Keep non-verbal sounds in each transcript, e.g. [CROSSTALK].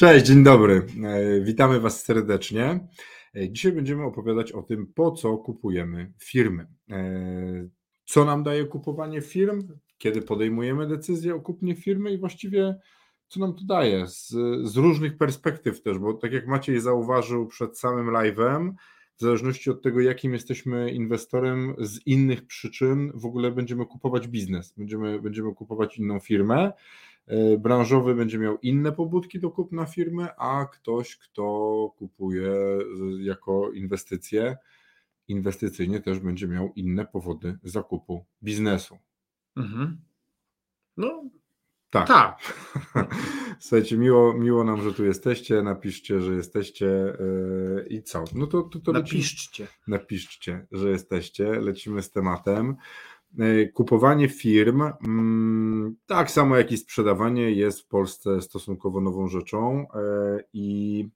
Cześć, dzień dobry. E, witamy Was serdecznie. E, dzisiaj będziemy opowiadać o tym, po co kupujemy firmy. E, co nam daje kupowanie firm, kiedy podejmujemy decyzję o kupnie firmy i właściwie co nam to daje z, z różnych perspektyw też, bo tak jak Maciej zauważył przed samym live'em, w zależności od tego, jakim jesteśmy inwestorem, z innych przyczyn w ogóle będziemy kupować biznes, będziemy, będziemy kupować inną firmę. E, branżowy będzie miał inne pobudki do kupna firmy, a ktoś, kto kupuje jako inwestycje, inwestycyjnie też będzie miał inne powody zakupu biznesu. Mhm. No, tak. tak. [LAUGHS] Słuchajcie, miło, miło nam, że tu jesteście. Napiszcie, że jesteście yy, i co? No to, to, to napiszcie. Lecimy, napiszcie, że jesteście. Lecimy z tematem. E, kupowanie firm, mm, tak samo jak i sprzedawanie, jest w Polsce stosunkowo nową rzeczą e, i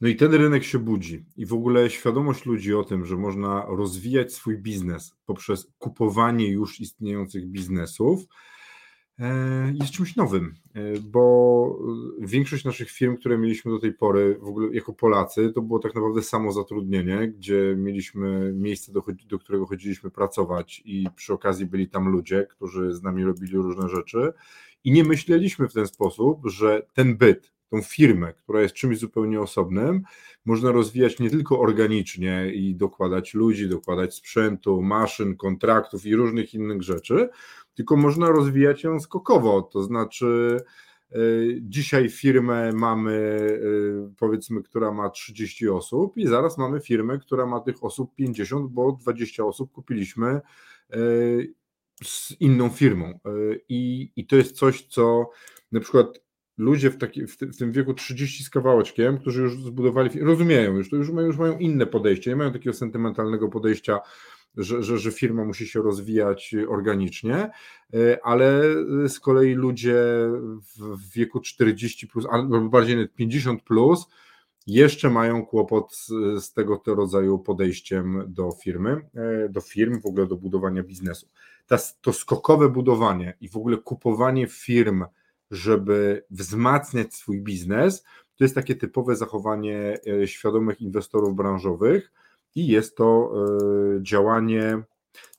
no i ten rynek się budzi. I w ogóle świadomość ludzi o tym, że można rozwijać swój biznes poprzez kupowanie już istniejących biznesów, jest czymś nowym, e, bo większość naszych firm, które mieliśmy do tej pory, w ogóle jako Polacy, to było tak naprawdę samo zatrudnienie, gdzie mieliśmy miejsce, do, do którego chodziliśmy pracować i przy okazji byli tam ludzie, którzy z nami robili różne rzeczy. I nie myśleliśmy w ten sposób, że ten byt, tą firmę, która jest czymś zupełnie osobnym, można rozwijać nie tylko organicznie i dokładać ludzi, dokładać sprzętu, maszyn, kontraktów i różnych innych rzeczy, tylko można rozwijać ją skokowo. To znaczy, e, dzisiaj firmę mamy, e, powiedzmy, która ma 30 osób, i zaraz mamy firmę, która ma tych osób 50, bo 20 osób kupiliśmy e, z inną firmą. I, i to jest coś, co na przykład ludzie w, taki, w, tym wieku 30 z kawałeczkiem, którzy już zbudowali, rozumieją już, to już mają, już mają inne podejście, nie mają takiego sentymentalnego podejścia że, że, że firma musi się rozwijać organicznie, e, ale z kolei ludzie w wieku 40 plus, albo bardziej 50 plus, jeszcze mają kłopot z, z tego rodzaju podejściem do firmy, e, do firm, w ogóle do budowania biznesu. Ta, to skokowe budowanie i w ogóle kupowanie firm, żeby wzmacniać swój biznes, to jest takie typowe zachowanie e, świadomych inwestorów branżowych, i jest to e, działanie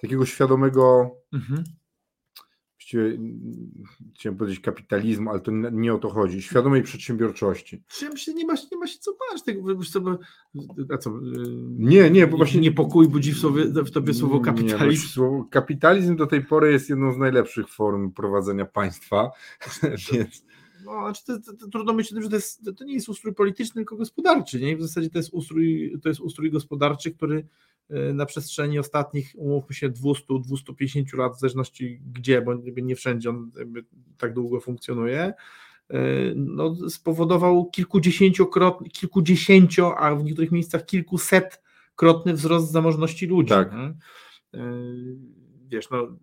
takiego świadomego, mhm. właściwie chciałem powiedzieć kapitalizmu, ale to nie o to chodzi, świadomej przedsiębiorczości. Się, nie, ma, nie ma się co bać, tego, sobie, a co, e, nie, nie, bo właśnie niepokój budzi w, sobie, w tobie słowo kapitalizm. Nie, słowo, kapitalizm do tej pory jest jedną z najlepszych form prowadzenia państwa, [LAUGHS] więc no, znaczy to, to, to, trudno myśleć, że to, jest, to nie jest ustrój polityczny, tylko gospodarczy. Nie? W zasadzie to jest ustrój, to jest ustrój gospodarczy, który e, na przestrzeni ostatnich, umówmy się, 200-250 lat, w zależności gdzie, bo nie wszędzie on tak długo funkcjonuje, e, no, spowodował kilkudziesięciokrotny, kilkudziesięcio, a w niektórych miejscach kilkusetkrotny wzrost zamożności ludzi. Tak. Nie? Wiesz, no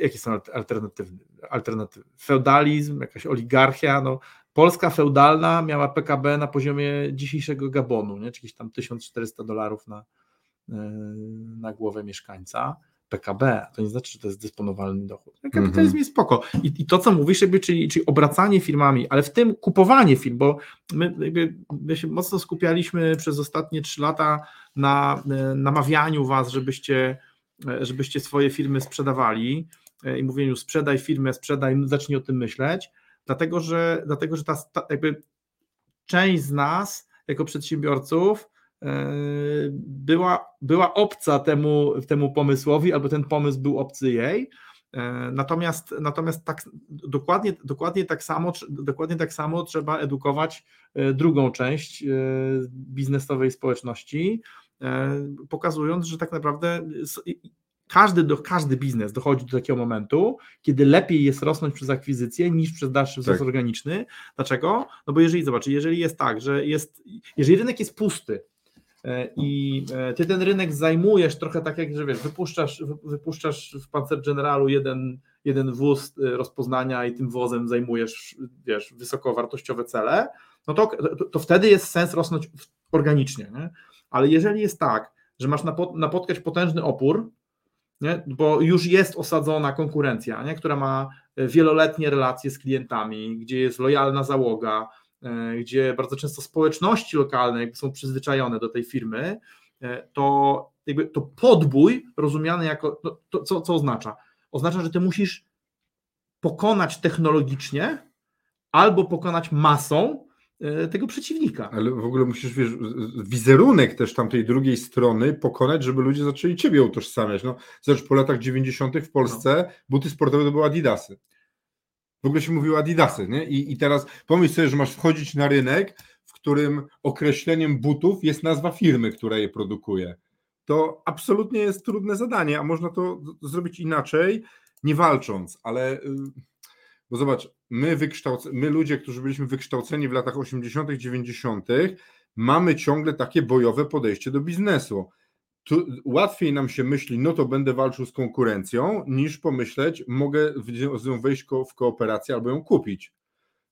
jakie są alternatywy? alternatywy? Feudalizm, jakaś oligarchia, no, Polska feudalna miała PKB na poziomie dzisiejszego Gabonu, nie? czyli tam 1400 dolarów na, e, na głowę mieszkańca. PKB, to nie znaczy, że to jest dysponowalny dochód. Kapitalizm mm -hmm. jest spoko. I, I, to, co mówisz, jakby, czyli, czyli obracanie firmami, ale w tym kupowanie firm, bo my, jakby, my się mocno skupialiśmy przez ostatnie trzy lata na e, namawianiu was, żebyście żebyście swoje firmy sprzedawali e, i mówieniu sprzedaj firmę, sprzedaj, zacznij o tym myśleć, dlatego że, dlatego, że ta, ta jakby część z nas jako przedsiębiorców e, była, była obca temu, temu pomysłowi, albo ten pomysł był obcy jej. Natomiast, natomiast tak, dokładnie, dokładnie, tak samo, dokładnie tak samo trzeba edukować drugą część biznesowej społeczności, E, pokazując, że tak naprawdę każdy, do, każdy biznes dochodzi do takiego momentu, kiedy lepiej jest rosnąć przez akwizycję niż przez dalszy wzrost tak. organiczny. Dlaczego? No bo jeżeli, zobacz, jeżeli jest tak, że jest, jeżeli rynek jest pusty, e, i e, ty ten rynek zajmujesz trochę tak jak, że wiesz, wypuszczasz, wypuszczasz w Panzer Generalu jeden, jeden wóz rozpoznania i tym wozem zajmujesz, wiesz, wysokowartościowe cele, no to, to, to wtedy jest sens rosnąć organicznie, nie? Ale jeżeli jest tak, że masz napotkać potężny opór, nie? bo już jest osadzona konkurencja, nie? która ma e, wieloletnie relacje z klientami, gdzie jest lojalna załoga, gdzie bardzo często społeczności lokalne są przyzwyczajone do tej firmy, to jakby to podbój rozumiany jako, no, to, co, co oznacza? Oznacza, że ty musisz pokonać technologicznie albo pokonać masą e, tego przeciwnika. Ale w ogóle musisz, wiesz, wizerunek też tamtej drugiej strony pokonać, żeby ludzie zaczęli ciebie utożsamiać. No, zobacz, po latach 90. w Polsce no. buty sportowe to były Adidasy. W ogóle się mówiło Adidasy, nie? I, I teraz pomyśl sobie, że masz wchodzić na rynek, w którym określeniem butów jest nazwa firmy, która je produkuje. To absolutnie jest trudne zadanie, a można to zrobić inaczej, nie walcząc, ale y, bo zobacz, my, my ludzie, którzy byliśmy wykształceni w latach 80., 90., mamy ciągle takie bojowe podejście do biznesu. Tu łatwiej nam się myśli, no to będę walczył z konkurencją, niż pomyśleć, mogę z nią wejść w kooperację albo ją kupić.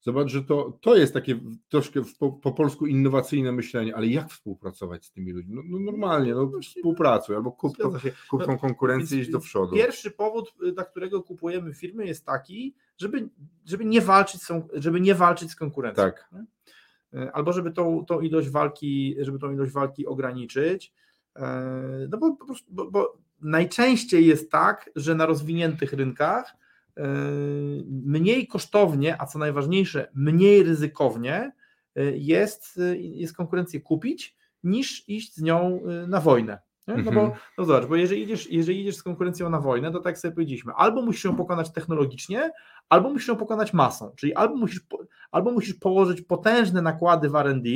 Zobacz, że to, to jest takie troszkę po, po polsku innowacyjne myślenie, ale jak współpracować z tymi ludźmi? No, no normalnie, no, no współpracuj albo kup, to, kup tą no, konkurencję i idź do przodu. Pierwszy powód, y, dla którego kupujemy firmy jest taki, żeby, żeby, nie, walczyć z, żeby nie walczyć z konkurencją. Tak. Y, albo żeby tą, tą ilość walki, żeby tą ilość walki ograniczyć. Y, no bo, bo, bo najczęściej jest tak, że na rozwiniętych rynkach mniej kosztownie, a co najważniejsze, mniej ryzykownie yy, jest, yy, jest konkurencję kupić, niż iść z nią na wojnę. Nie? No bo mhm. no zobacz, bo jeżeli idziesz, jeżeli idziesz z konkurencją na wojnę, to tak sobie powiedzieliśmy, albo musisz ją pokonać technologicznie, albo musisz ją pokonać masą, czyli albo musisz, albo musisz położyć potężne nakłady w R&D,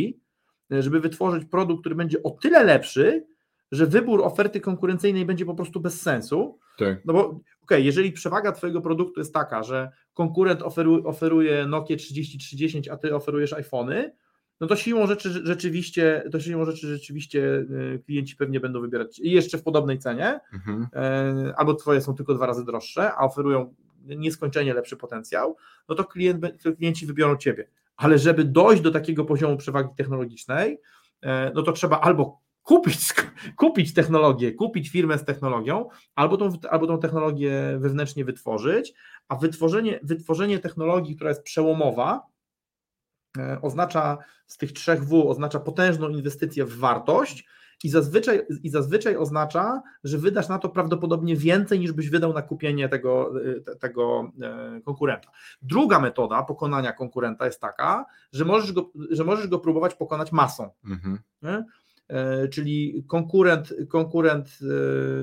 żeby wytworzyć produkt, który będzie o tyle lepszy, że wybór oferty konkurencyjnej będzie po prostu bez sensu. Tak. No bo okay, jeżeli przewaga Twojego produktu jest taka, że konkurent oferuje, oferuje Nokia 3030, a Ty oferujesz iPhony, no to siłą rzeczy rzeczywiście, to siłą rzeczy rzeczywiście e, klienci pewnie będą wybierać jeszcze w podobnej cenie, mhm. E, albo Twoje są tylko dwa razy droższe, a oferują nieskończenie lepszy potencjał, no to klient, klienci wybiorą Ciebie. Ale żeby dojść do takiego poziomu przewagi technologicznej, e, no to trzeba albo kupić, kupić technologię, kupić firmę z technologią, albo tą, albo tą technologię wewnętrznie wytworzyć, a wytworzenie, wytworzenie technologii, która jest przełomowa, e, oznacza z tych trzech W, oznacza potężną inwestycję w wartość i zazwyczaj, i zazwyczaj oznacza, że wydasz na to prawdopodobnie więcej niż byś wydał na kupienie tego, e, tego e, konkurenta. Druga metoda pokonania konkurenta jest taka, że możesz go, że możesz go próbować pokonać masą. Mhm. E, czyli konkurent, konkurent e,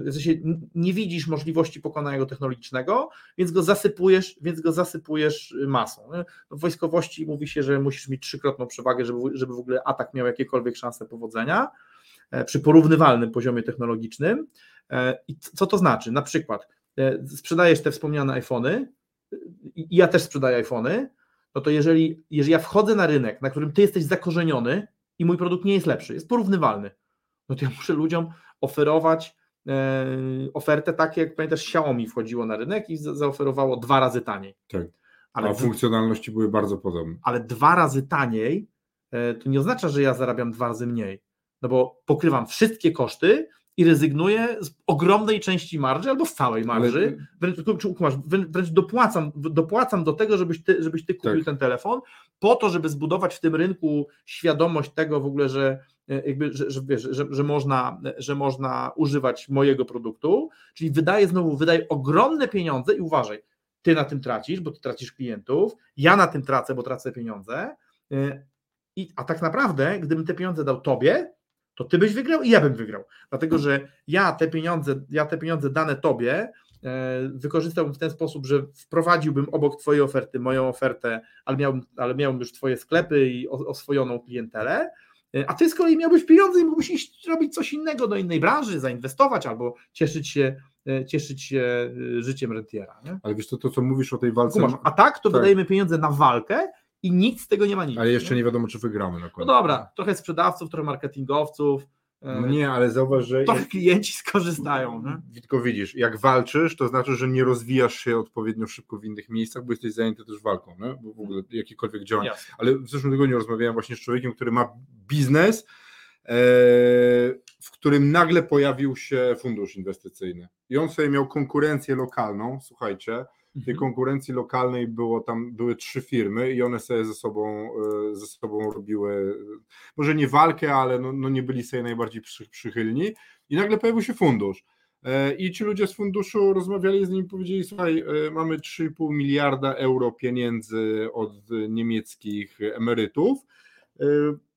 w sensie nie widzisz możliwości pokonania go technologicznego, więc go zasypujesz, więc go zasypujesz masą. W wojskowości mówi się, że musisz mieć trzykrotną przewagę, żeby, żeby w ogóle atak miał jakiekolwiek szanse powodzenia e, przy porównywalnym poziomie technologicznym. I co to znaczy? Na przykład sprzedajesz te wspomniane iPhony, i ja też sprzedaję iPhony, no to jeżeli, jeżeli ja wchodzę na rynek, na którym ty jesteś zakorzeniony, i mój produkt nie jest lepszy, jest porównywalny, no to ja muszę ludziom oferować e, ofertę takie, jak pamiętasz, Xiaomi wchodziło na rynek i zaoferowało dwa razy taniej. Tak. Ale A funkcjonalności były bardzo podobne. Ale dwa razy taniej e, to nie oznacza, że ja zarabiam dwa razy mniej, no bo pokrywam wszystkie koszty i rezygnuję z ogromnej części marży albo z całej marży. Wręcz, wręcz dopłacam, dopłacam do tego, żebyś ty, żebyś ty kupił tak. ten telefon, po to, żeby zbudować w tym rynku świadomość tego w ogóle, że e, jakby, że, że, wiesz, że, że, można, że można używać mojego produktu, czyli wydaję znowu, wydaję ogromne pieniądze i uważaj, ty na tym tracisz, bo ty tracisz klientów, ja na tym tracę, bo tracę pieniądze, e, i, a tak naprawdę, gdybym te pieniądze dał tobie, to ty byś wygrał i ja bym wygrał. Dlatego, że ja te pieniądze, ja te pieniądze dane tobie e, wykorzystałbym w ten sposób, że wprowadziłbym obok twojej oferty moją ofertę, ale miałbym, ale miałbym już twoje sklepy i oswojoną klientelę, e, a ty z kolei miałbyś pieniądze i mógłbyś iść robić coś innego do innej branży, zainwestować albo cieszyć się, e, cieszyć się życiem rentiera. Nie? Ale wiesz, to, to co mówisz o tej walce. Kumasz, a tak to tak. wydajemy pieniądze na walkę, i nikt z tego nie ma nic. Ale jeszcze nie wiadomo, czy wygramy na No dobra, trochę sprzedawców, trochę marketingowców. No nie, ale zauważ, że. To jak... klienci skorzystają. Nie? Tylko widzisz, jak walczysz, to znaczy, że nie rozwijasz się odpowiednio szybko w innych miejscach, bo jesteś zajęty też walką, nie? w ogóle jakiekolwiek działania. Ale w zeszłym tygodniu rozmawiałem właśnie z człowiekiem, który ma biznes, e, w którym nagle pojawił się fundusz inwestycyjny. I on sobie miał konkurencję lokalną, słuchajcie, tej mhm. konkurencji lokalnej było tam, były trzy firmy i one sobie ze sobą, e, ze sobą robiły, może nie walkę, ale no, no nie byli sobie najbardziej przy, przychylni i nagle pojawił się fundusz. E, I ci ludzie z funduszu rozmawiali z nim, powiedzieli: Słuchaj, e, mamy 3,5 miliarda euro pieniędzy od niemieckich emerytów.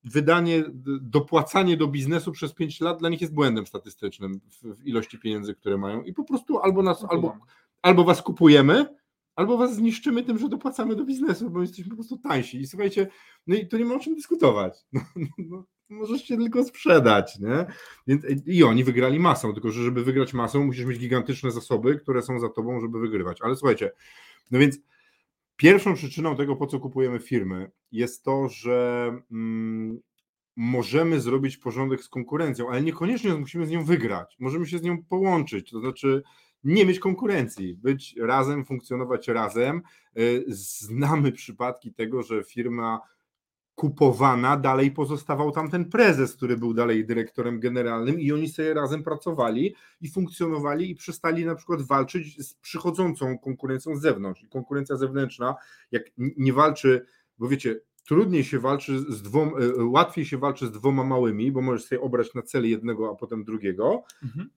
Wydanie, dopłacanie do biznesu przez 5 lat dla nich jest błędem statystycznym w ilości pieniędzy, które mają. I po prostu albo nas, albo, albo was kupujemy, albo was zniszczymy tym, że dopłacamy do biznesu, bo jesteśmy po prostu tańsi. I słuchajcie, no i to nie ma o czym dyskutować. [LAUGHS] No, no, możesz się tylko sprzedać, nie? I oni wygrali masą, tylko że żeby wygrać masą, musisz mieć gigantyczne zasoby, które są za tobą, żeby wygrywać. Ale słuchajcie, no więc pierwszą przyczyną tego, po co kupujemy firmy, jest to, że mm, możemy zrobić porządek z konkurencją, ale niekoniecznie musimy z nią wygrać. Możemy się z nią połączyć, to znaczy nie mieć konkurencji, być razem, funkcjonować razem. Y, znamy przypadki tego, że firma kupowana, dalej pozostawał tam ten prezes, który był dalej dyrektorem generalnym i oni sobie razem pracowali i funkcjonowali i przestali na przykład walczyć z przychodzącą konkurencją z zewnątrz. I konkurencja zewnętrzna, jak nie walczy, bo wiecie, trudniej się walczy z dwoma, y, łatwiej się walczy z dwoma małymi, bo możesz sobie obrać na cel jednego, a potem drugiego, mhm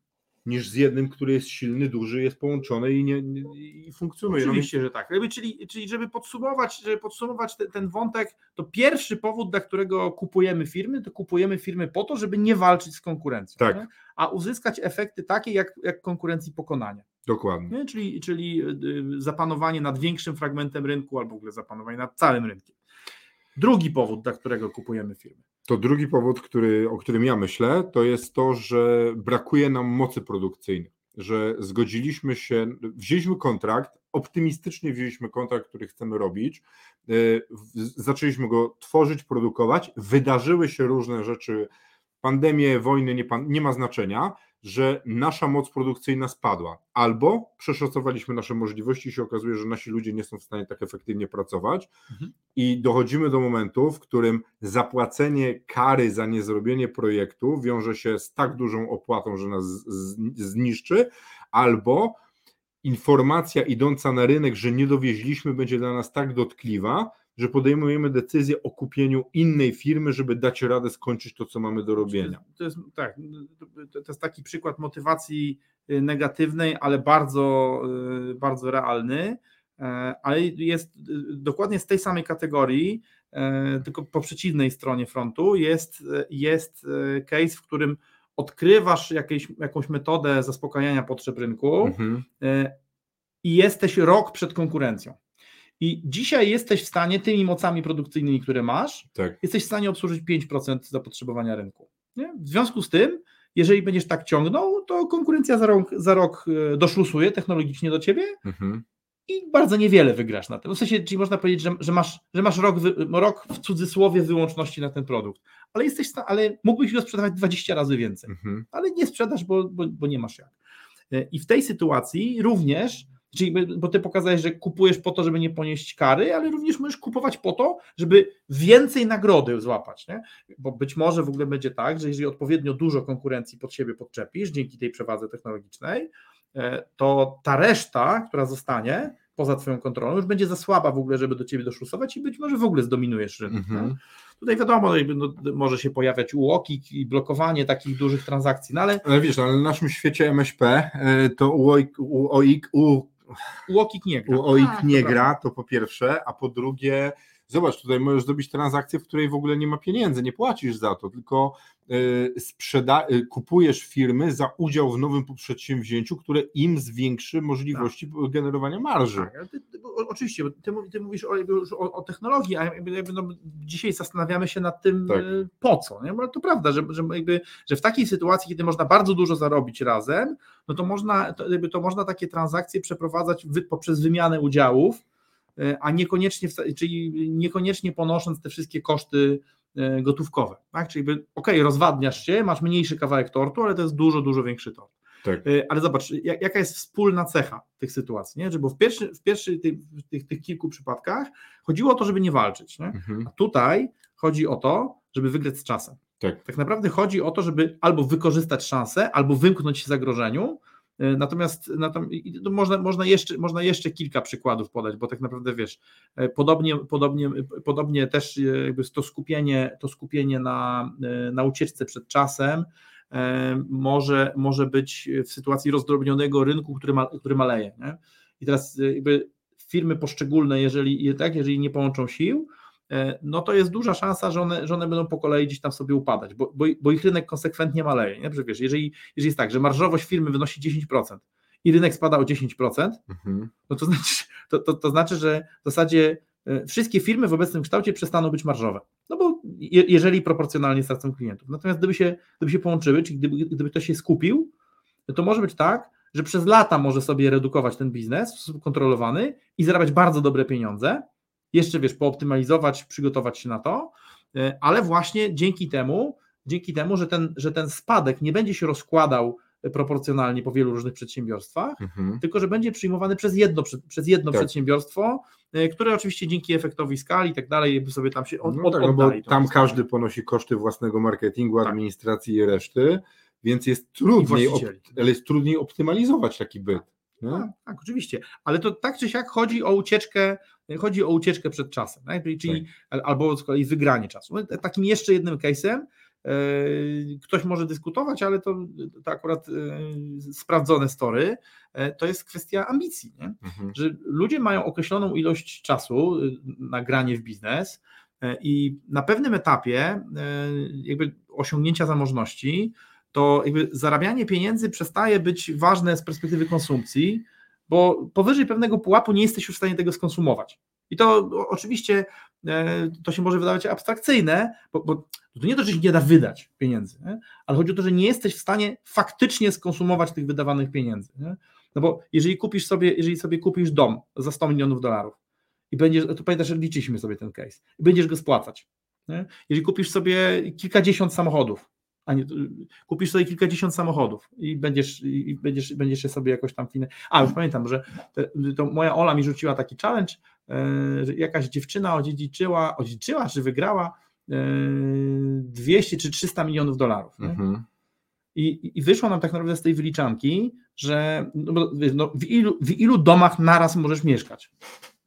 niż z jednym, który jest silny, duży, jest połączony i, nie, nie i funkcjonuje. No Oczywiście, że tak. Czyli, czyli żeby podsumować, żeby podsumować ten, ten wątek, to pierwszy powód, dla którego kupujemy firmy, to kupujemy firmy po to, żeby nie walczyć z konkurencją, tak. Nie? a uzyskać efekty takie, jak, jak konkurencji pokonania. Dokładnie. Nie? Czyli, czyli y, zapanowanie nad większym fragmentem rynku albo w ogóle zapanowanie nad całym rynkiem. Drugi powód, dla którego kupujemy firmy to drugi powód, który, o którym ja myślę, to jest to, że brakuje nam mocy produkcyjnej, że zgodziliśmy się, wzięliśmy kontrakt, optymistycznie wzięliśmy kontrakt, który chcemy robić, e, zaczęliśmy go tworzyć, produkować, wydarzyły się różne rzeczy, pandemie, wojny nie, nie ma znaczenia, że nasza moc produkcyjna spadła, albo przeszacowaliśmy nasze możliwości i się okazuje, że nasi ludzie nie są w stanie tak efektywnie pracować. Mhm. i dochodzimy do momentu, w którym zapłacenie kary za niezrobienie projektu wiąże się z tak dużą opłatą, że nas zniszczy, albo informacja idąca na rynek, że nie dowieźliśmy, będzie dla nas tak dotkliwa, że podejmujemy decyzję o kupieniu innej firmy, żeby dać radę skończyć to, co mamy do robienia. To jest, tak, to jest taki przykład motywacji y, negatywnej, ale bardzo, y, bardzo realny, e, ale jest y, dokładnie z tej samej kategorii, e, tylko po przeciwnej stronie frontu jest, jest case, w którym odkrywasz jakieś, jakąś metodę zaspokajania potrzeb rynku mhm. I jesteś rok przed konkurencją. I dzisiaj jesteś w stanie tymi mocami produkcyjnymi, które masz, tak. jesteś w stanie obsłużyć 5% zapotrzebowania rynku. Nie? W związku z tym, jeżeli będziesz tak ciągnął, to konkurencja za rok, za rok e, doszlusuje technologicznie do ciebie mhm. i bardzo niewiele wygrasz na tym. W sensie, czyli można powiedzieć, że, że masz, że masz rok, rok w cudzysłowie wyłączności na ten produkt, ale jesteś, ale mógłbyś go sprzedawać 20 razy więcej, mhm. ale nie sprzedasz, bo, bo, bo nie masz jak. E, I w tej sytuacji również Czyli, bo ty pokazałeś, że kupujesz po to, żeby nie ponieść kary, ale również możesz kupować po to, żeby więcej nagrody złapać. Nie? Bo być może w ogóle będzie tak, że jeżeli odpowiednio dużo konkurencji pod siebie podczepisz dzięki tej przewadze technologicznej, e, to ta reszta, która zostanie poza Twoją kontrolą, już będzie za słaba w ogóle, żeby do Ciebie doszlusować i być może w ogóle zdominujesz rynek. Mhm. Tutaj wiadomo, no, może się pojawiać UOKiK i blokowanie takich dużych transakcji, no ale... Ale wiesz, ale w naszym świecie MŚP e, to UOIK, UOIK, UOKiK nie gra. UOIK tak, nie gra, to po pierwsze, a po drugie, zobacz, tutaj możesz zrobić transakcję, w której w ogóle nie ma pieniędzy, nie płacisz za to, tylko y, sprzeda- y, kupujesz firmy za udział w nowym przedsięwzięciu, które im zwiększy możliwości tak. generowania marży. Tak, oczywiście, ty, ty mówisz o, o, o, technologii, a jakby, no, dzisiaj zastanawiamy się nad tym, tak. Y, po co. Nie? Bo to prawda, że, że, jakby, że w takiej sytuacji, kiedy można bardzo dużo zarobić razem, no to można, to, jakby, to można takie transakcje przeprowadzać wy, poprzez wymianę udziałów, E, a niekoniecznie, czyli niekoniecznie ponosząc te wszystkie koszty e, gotówkowe. Tak? Czyli ok, rozwadniasz się, masz mniejszy kawałek tortu, ale to jest dużo, dużo większy tort. Tak. E, ale zobacz, jaka jest wspólna cecha tych sytuacji, nie? Że bo w pierwszych w pierwszy, tych, tych, tych, kilku przypadkach chodziło o to, żeby nie walczyć. Nie? Mhm. A tutaj chodzi o to, żeby wygrać z czasem. Tak. tak naprawdę chodzi o to, żeby albo wykorzystać szansę, albo wymknąć się zagrożeniu, Natomiast, natomiast można, można, jeszcze, można jeszcze kilka przykładów podać, bo tak naprawdę wiesz, podobnie, podobnie, podobnie też jakby to skupienie, to skupienie na, na ucieczce przed czasem może, może być w sytuacji rozdrobnionego rynku, który, ma, który maleje. Nie? I teraz jakby firmy poszczególne, jeżeli, tak, jeżeli nie połączą sił, e, no to jest duża szansa, że one, że one będą po kolei gdzieś tam sobie upadać, bo, bo, bo ich rynek konsekwentnie maleje. Nie? Że wiesz, jeżeli, jeżeli jest tak, że marżowość firmy wynosi 10% i rynek spada o 10%, mhm. no to znaczy, to, to, to znaczy, że w zasadzie e, wszystkie firmy w obecnym kształcie przestaną być marżowe. No bo jeżeli proporcjonalnie stracą klientów. Natomiast gdyby się, gdyby się połączyły, czyli gdyby, gdyby ktoś się skupił, to może być tak, że przez lata może sobie redukować ten biznes w sposób kontrolowany i zarabiać bardzo dobre pieniądze, jeszcze wiesz, pooptymalizować, przygotować się na to, e, ale właśnie dzięki temu, dzięki temu, że ten, że ten spadek nie będzie się rozkładał proporcjonalnie po wielu różnych przedsiębiorstwach, mhm. tylko że będzie przyjmowany przez jedno, przez jedno tak. przedsiębiorstwo, e, które oczywiście dzięki efektowi skali i tak dalej, by sobie tam się od, no tak, no bo tam każdy ponosi koszty własnego marketingu, tak. administracji i reszty, więc jest trudniej, ale jest trudniej optymalizować taki byt. Tak, tak, oczywiście, ale to tak czy siak chodzi o ucieczkę, chodzi o ucieczkę przed czasem, tak? czyli tak. albo z kolei wygranie czasu. No, takim jeszcze jednym case'em ktoś może dyskutować, ale to, to akurat e, sprawdzone story, e, to jest kwestia ambicji, nie? Mhm. że ludzie mają określoną ilość czasu na granie w biznes i na pewnym etapie jakby osiągnięcia zamożności to jakby zarabianie pieniędzy przestaje być ważne z perspektywy konsumpcji, bo powyżej pewnego pułapu nie jesteś już w stanie tego skonsumować. I to oczywiście e, to się może wydawać abstrakcyjne, bo, bo to nie to, że się nie da wydać pieniędzy, nie? ale chodzi o to, że nie jesteś w stanie faktycznie skonsumować tych wydawanych pieniędzy. Nie? No bo jeżeli kupisz sobie, jeżeli sobie kupisz dom za 100 milionów dolarów i będziesz, to pamiętasz, liczyliśmy sobie ten case, i będziesz go spłacać. Nie? Jeżeli kupisz sobie kilkadziesiąt samochodów a nie, kupisz sobie kilkadziesiąt samochodów i będziesz, i będziesz, będziesz je sobie jakoś tam finę. A już pamiętam, że te, to moja Ola mi rzuciła taki challenge, e, że jakaś dziewczyna odziedziczyła, odziedziczyła czy wygrała 200 e, czy 300 milionów dolarów. Mhm. I, I wyszło nam tak naprawdę z tej wyliczanki, że no, no, w, ilu, w ilu domach naraz możesz mieszkać?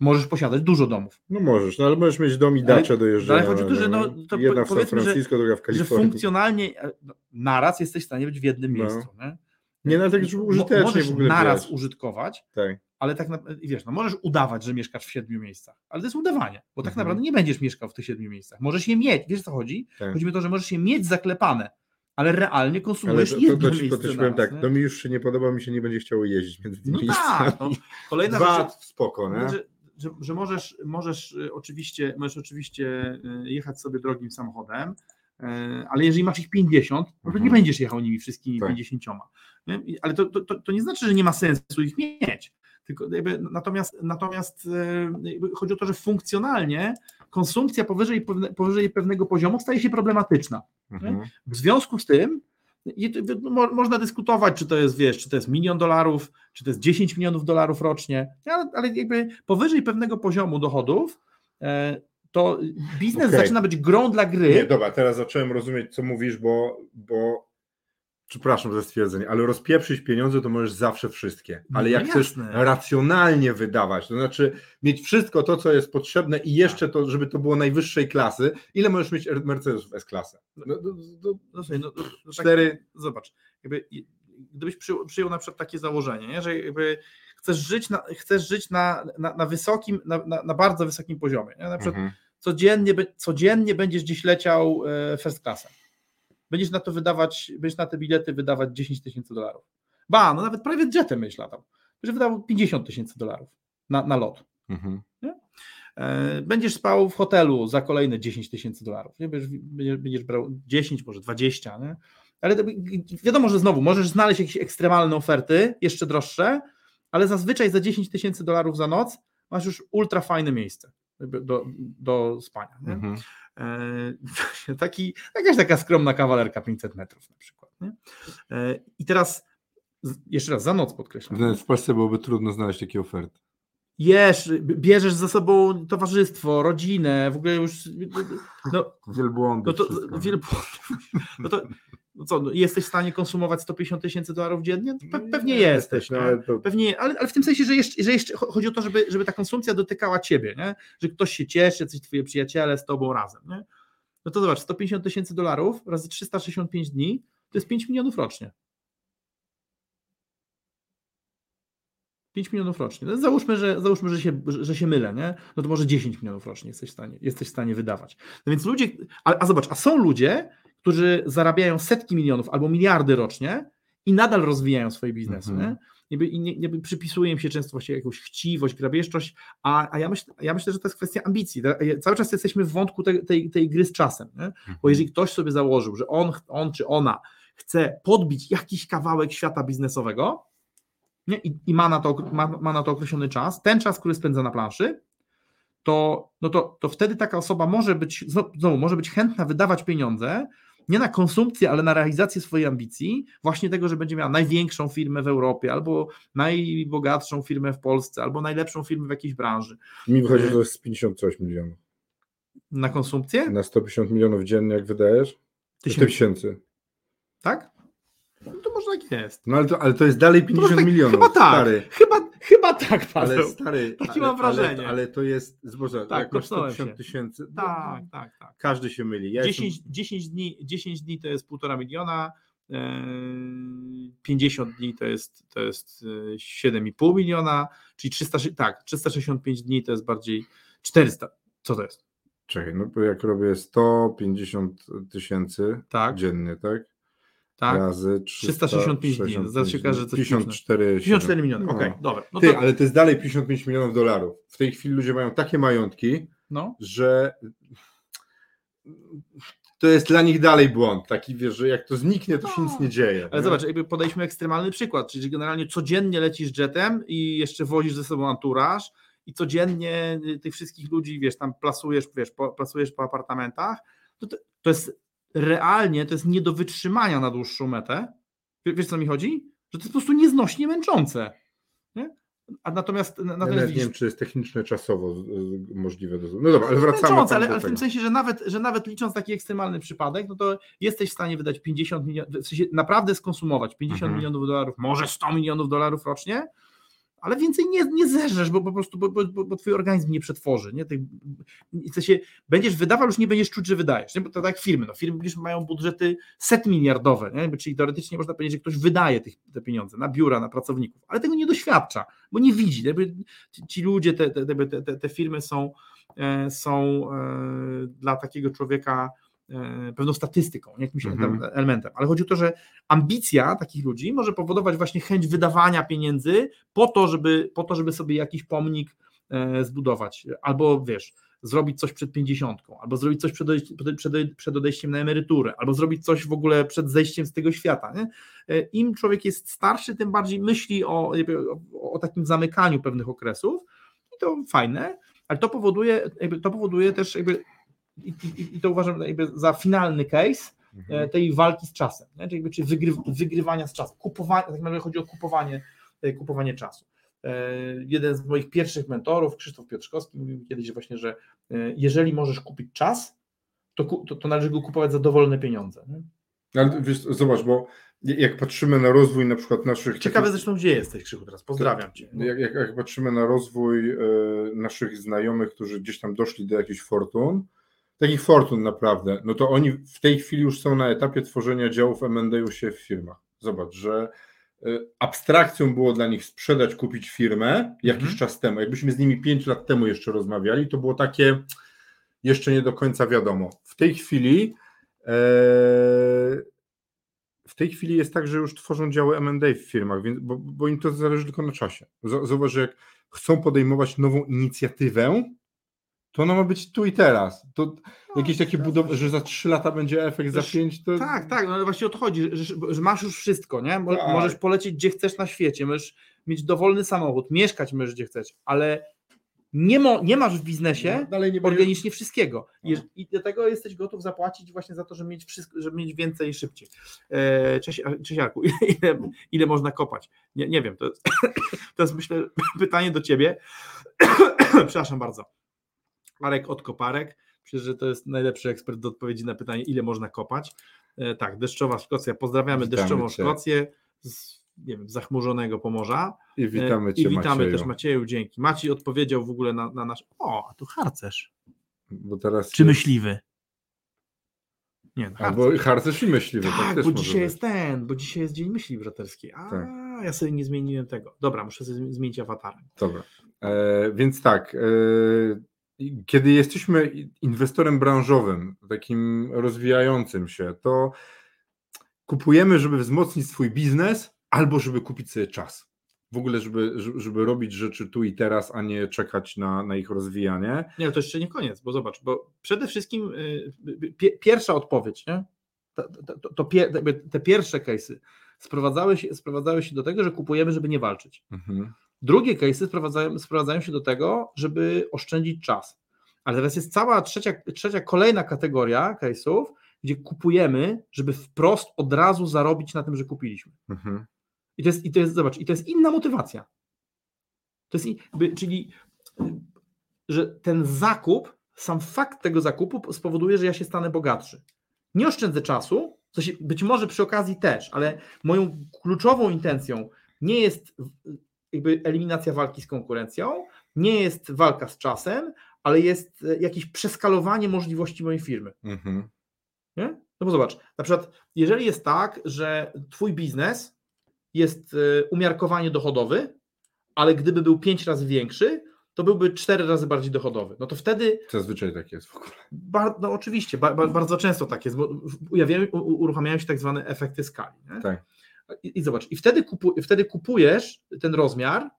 Możesz posiadać dużo domów. No możesz, no ale możesz mieć dom i dacze dojeżdżania. Ale chodzi o to, że no, to jedna w San Francisco, druga w Kalifornii. Że funkcjonalnie e, no, naraz jesteś w stanie być w jednym no. miejscu. Nie, nie no, tak użytecznie możesz w ogóle naraz wiesz. użytkować, tak. ale tak naprawdę, wiesz, no możesz udawać, że mieszkasz w siedmiu miejscach, ale to jest udawanie, bo tak mhm. naprawdę nie będziesz mieszkał w tych siedmiu miejscach. Możesz je mieć, wiesz co chodzi? Tak. Chodzi mi o to, że możesz je mieć zaklepane, ale realnie konsumujesz ale to, to, to, to, to, powiem tak, to mi już się nie podoba, mi się nie będzie chciało jeździć między tymi no miejscami. Tak, no. Kolejna Dwa, rzecz, spoko, nie? Że, że, że możesz, możesz, y, oczywiście, możesz oczywiście y, jechać sobie drogim samochodem, y, ale jeżeli masz ich 50, no to mhm. nie będziesz jechał nimi wszystkimi tak. 50. Ale to, to, to nie znaczy, że nie ma sensu ich mieć. Tylko jakby, natomiast natomiast chodzi o to, że funkcjonalnie konsumpcja powyżej, powyżej pewnego poziomu staje się problematyczna. Mhm. W związku z tym można dyskutować, czy to jest, wiesz, czy to jest milion dolarów, czy to jest 10 milionów dolarów rocznie, ale, ale jakby powyżej pewnego poziomu dochodów, e, to biznes okay. zaczyna być grą dla gry. Nie, dobra, teraz zacząłem rozumieć, co mówisz, bo, bo przepraszam za stwierdzenie, ale rozpieprzyć pieniądze to możesz zawsze wszystkie, ale no jak jasne. chcesz racjonalnie wydawać, to znaczy mieć wszystko to, co jest potrzebne i jeszcze to, żeby to było najwyższej klasy, ile możesz mieć Mercedesów S-klasę? No, no, no, no, no, no cztery, tak, zobacz, jakby, gdybyś przyjął, przyjął na przykład takie założenie, nie, że jakby chcesz żyć na, chcesz żyć na, na, na wysokim, na, na, na, bardzo wysokim poziomie, nie? na przykład mhm. codziennie, codziennie będziesz gdzieś leciał e, first classem, będziesz na to wydawać, będziesz na te bilety wydawać 10 tysięcy dolarów. Ba, no nawet prawie jetem będziesz latał. Będziesz wydawał 50 tysięcy dolarów na, na lot. Mhm. E, będziesz spał w hotelu za kolejne 10 tysięcy dolarów. Będziesz, będziesz, brał 10, może 20. Nie? Ale wiadomo, że znowu możesz znaleźć jakieś ekstremalne oferty, jeszcze droższe, ale zazwyczaj za 10 tysięcy dolarów za noc masz już ultra fajne miejsce do, do spania. Mhm. E, taki, jakaś taka skromna kawalerka 500 metrów na przykład. Nie? E, I teraz jeszcze raz za noc podkreślam. W Polsce byłoby trudno znaleźć takie oferty. Jesz, bierzesz ze sobą towarzystwo, rodzinę, w ogóle już. No, wielbłądy. No to, wielbłądy. No to No co, no jesteś w stanie konsumować 150 tysięcy dolarów dziennie? Pe pewnie jesteś, no, nie? ale to, Pewnie, ale, ale w tym sensie, że jeszcze, że jeszcze chodzi o to, żeby, żeby ta konsumpcja dotykała ciebie, nie? że ktoś się cieszy, coś twoje przyjaciele z tobą razem. Nie? No to zobacz, 150 tysięcy dolarów razy 365 dni to jest 5 milionów rocznie. 5 milionów rocznie. No załóżmy, że, załóżmy że, się, że się mylę, nie? no to może 10 milionów rocznie jesteś w stanie, jesteś w stanie wydawać. No więc ludzie, a, a zobacz, a są ludzie, którzy zarabiają setki milionów albo miliardy rocznie i nadal rozwijają swoje biznesy. Mhm. Jakby, i nie, jakby przypisuje im się często właśnie jakąś chciwość, grabieżczość, a, a ja, myśl, ja myślę, że to jest kwestia ambicji. Cały czas jesteśmy w wątku tej, tej, tej gry z czasem. Nie? Bo jeżeli ktoś sobie założył, że on, on czy ona chce podbić jakiś kawałek świata biznesowego nie? I, i ma, na to, ma, ma na to określony czas, ten czas, który spędza na planszy, to, no to, to wtedy taka osoba może być, znowu, może być chętna wydawać pieniądze nie na konsumpcję, ale na realizację swojej ambicji, właśnie tego, że będzie miała największą firmę w Europie, albo najbogatszą firmę w Polsce, albo najlepszą firmę w jakiejś branży. mi wychodzi, że to jest 50 milionów. Na konsumpcję? Na 150 milionów dziennie, jak wydajesz? Tysiąc, Tysięcy. tak? No to może tak jest. No ale to, ale to jest dalej 50 tak- milionów. Chyba tak, Stary. chyba, chyba tak, Ale Paweł. stary, Takie ale, mam wrażenie. Ale, ale to jest zboże, Tak, jak masz kopnąłem 150 się. tysięcy. no, Tak, tak, tak. Każdy się myli. Ja 10, jestem, 10, dni, 10 dni to jest półtora miliona, e, 50 dni to jest, to jest e, 7,5 miliona, czyli 300, tak, 365 dni to jest bardziej 400. Co to jest? czekaj, no bo jak robię 150 tysięcy Tak, dziennie, tak? Tak. Razy 365 dni. Zaraz się okaże, że coś 54, 54 miliony, No. okej, dobra. No Ty, to, ale to jest dalej 55 milionów dolarów. W tej chwili ludzie mają takie majątki, no, że to jest dla nich dalej błąd. Taki wiesz, że jak to zniknie, to się No. nic nie dzieje. ale nie? zobacz, jakby podaliśmy ekstremalny przykład, czyli że generalnie codziennie lecisz jetem i jeszcze wozisz ze sobą anturaż i codziennie y, tych wszystkich ludzi, wiesz, tam plasujesz, wiesz, po, plasujesz po apartamentach, to, to, to jest realnie, to jest nie do wytrzymania na dłuższą metę. Wie- Wiesz, co mi chodzi? Że to jest po prostu nieznośnie męczące. Nie? A natomiast, Ja natomiast nie widzisz, wiem, czy jest technicznie, czasowo możliwe. Do... No dobra, ale wracamy męczące, ale, ale w tym sensie, że nawet, że nawet licząc taki ekstremalny przypadek, no to jesteś w stanie wydać 50 milionów, w sensie naprawdę skonsumować 50 Mhm. milionów dolarów, może 100 milionów dolarów rocznie, ale więcej nie, nie zeżresz, bo po prostu, bo, bo, bo, twój organizm nie przetworzy, nie? Tych, w sensie będziesz wydawał, już nie będziesz czuć, że wydajesz, nie? bo to tak firmy, no firmy mają budżety set miliardowe, nie? czyli teoretycznie można powiedzieć, że ktoś wydaje tych, te pieniądze na biura, na pracowników, ale tego nie doświadcza, bo nie widzi, jakby ci, ludzie, te, te, te, te, firmy są, e, są e, dla takiego człowieka pewną statystyką, nie? jakimś Mhm. elementem, ale chodzi o to, że ambicja takich ludzi może powodować właśnie chęć wydawania pieniędzy po to, żeby, po to, żeby sobie jakiś pomnik e, zbudować, albo wiesz, zrobić coś przed pięćdziesiątką, albo zrobić coś przed, przed, przed odejściem na emeryturę, albo zrobić coś w ogóle przed zejściem z tego świata. Nie? E, Im człowiek jest starszy, tym bardziej myśli o, o, o takim zamykaniu pewnych okresów i to fajne, ale to powoduje, to powoduje też jakby i, i, i to uważam za finalny case, e, Mhm. tej walki z czasem, nie? czyli, jakby, czyli wygry, wygrywania z czasem, kupowanie, tak naprawdę chodzi o kupowanie, e, kupowanie czasu. E, Jeden z moich pierwszych mentorów, Krzysztof Piotrzkowski, mówił kiedyś właśnie, że jeżeli możesz kupić czas, to, to, to należy go kupować za dowolne pieniądze. Nie? Ale wiesz, zobacz, bo jak patrzymy na rozwój na przykład naszych... Ciekawe zresztą, gdzie jesteś, Krzychu, teraz. Pozdrawiam Cię. Jak, jak, jak patrzymy na rozwój e, naszych znajomych, którzy gdzieś tam doszli do jakichś fortun, takich fortun naprawdę, no to oni w tej chwili już są na etapie tworzenia działów M&A u się w firmach. Zobacz, że e, abstrakcją było dla nich sprzedać, kupić firmę jakiś Mhm. czas temu. Jakbyśmy z nimi 5 lat temu jeszcze rozmawiali, to było takie jeszcze nie do końca wiadomo. W tej chwili e, w tej chwili jest tak, że już tworzą działy M&A w firmach, więc, bo, bo im to zależy tylko na czasie. Zauważ, że jak chcą podejmować nową inicjatywę, to ona ma być tu i teraz. To jakieś takie budowy, że za 3 lata będzie efekt, za Wiesz, 5 to... Tak, tak, no ale właśnie o to chodzi, że, że, masz już wszystko, nie? Mo- Tak. Możesz polecieć gdzie chcesz na świecie, możesz mieć dowolny samochód, mieszkać możesz gdzie chcesz, ale nie, nie masz w biznesie No, nie będzie... organicznie wszystkiego. I, No. I dlatego jesteś gotów zapłacić właśnie za to, żeby mieć wszystko, żeby mieć więcej i szybciej. E, cześć, ile, [LAUGHS] ile, ile można kopać? Nie, nie wiem, to jest, [COUGHS] to jest myślę [COUGHS] pytanie do ciebie. [COUGHS] Przepraszam bardzo. Marek od koparek. Myślę, że to jest najlepszy ekspert do odpowiedzi na pytanie, ile można kopać. E, tak, deszczowa Szkocja. Pozdrawiamy Witamy deszczową cię. Szkocję z nie wiem, zachmurzonego Pomorza. I witamy E, Cię, I witamy Macieju. też Macieju, dzięki. Maciej odpowiedział w ogóle na, na nasz. O, a tu harcerz. Bo teraz Czy jest- myśliwy? Nie, no, harcerz. Albo harcerz i myśliwy, tak, Tak, bo dzisiaj być. jest ten, bo dzisiaj jest Dzień Myśli Braterskiej. A, Tak. ja sobie nie zmieniłem tego. Dobra, muszę sobie zmi- zmienić awatarem. Dobra. E, więc tak, e, kiedy jesteśmy inwestorem branżowym, takim rozwijającym się, to kupujemy, żeby wzmocnić swój biznes albo żeby kupić sobie czas. W ogóle, żeby, żeby, robić rzeczy tu i teraz, a nie czekać na, na ich rozwijanie. Nie, ale to jeszcze nie koniec, bo zobacz, bo przede wszystkim y, y, pie, pierwsza odpowiedź, nie? To, to, to, te pierwsze case'y sprowadzały się, sprowadzały się do tego, że kupujemy, żeby nie walczyć. Mhm. Drugie case'y sprowadzają, sprowadzają się do tego, żeby oszczędzić czas. Ale teraz jest cała trzecia, trzecia kolejna kategoria case'ów, gdzie kupujemy, żeby wprost od razu zarobić na tym, że kupiliśmy. Mhm. I to jest, i to jest zobacz, i to jest inna motywacja. To jest, czyli, że ten zakup, sam fakt tego zakupu spowoduje, że ja się stanę bogatszy. Nie oszczędzę czasu, co się, być może przy okazji też, ale moją kluczową intencją nie jest jakby eliminacja walki z konkurencją, nie jest walka z czasem, ale jest y, jakieś przeskalowanie możliwości mojej firmy. Mhm. Nie? No bo zobacz, na przykład, jeżeli jest tak, że twój biznes jest e, umiarkowanie dochodowy, ale gdyby był 5 razy większy, to byłby 4 razy bardziej dochodowy. No to wtedy, Zazwyczaj tak jest w ogóle. bar, no oczywiście, ba, ba, bardzo często tak jest, bo w- ujawniają, u- u- uruchamiają się tak zwane efekty skali. Nie? Tak. I, I zobacz, i wtedy, kupu, wtedy kupujesz ten rozmiar,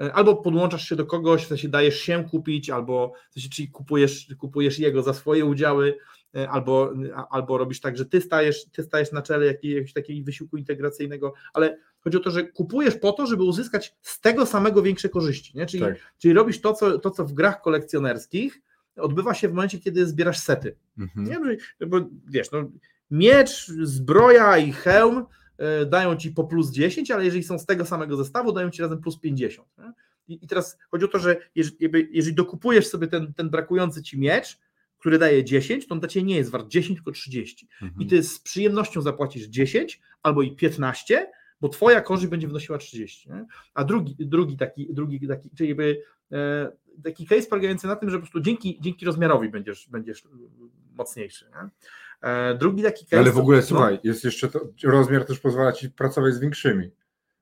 e, albo podłączasz się do kogoś, w sensie dajesz się kupić, albo w sensie, czyli kupujesz, kupujesz jego za swoje udziały, e, albo, albo robisz tak, że ty stajesz, ty stajesz na czele jakiegoś takiego wysiłku integracyjnego, ale chodzi o to, że kupujesz po to, żeby uzyskać z tego samego większe korzyści, nie? Czyli, Tak. czyli robisz to co, to, co w grach kolekcjonerskich odbywa się w momencie, kiedy zbierasz sety. Mhm. Nie? Bo, wiesz, no, miecz, zbroja i hełm dają ci po plus 10, ale jeżeli są z tego samego zestawu, dają ci razem plus 50. Nie? I, teraz chodzi o to, że jeżeli, jeżeli dokupujesz sobie ten, ten brakujący ci miecz, który daje 10, to on dla ciebie nie jest wart 10, tylko 30. Mhm. I ty z przyjemnością zapłacisz 10 albo i 15, bo twoja korzyść będzie wynosiła 30. Nie? A drugi, drugi taki, drugi taki, czyli jakby e, taki case polegający na tym, że po prostu dzięki, dzięki rozmiarowi będziesz, będziesz e, mocniejszy. Nie? E, drugi taki case. Ale w ogóle no, słuchaj, jest jeszcze to, rozmiar też pozwala ci pracować z większymi.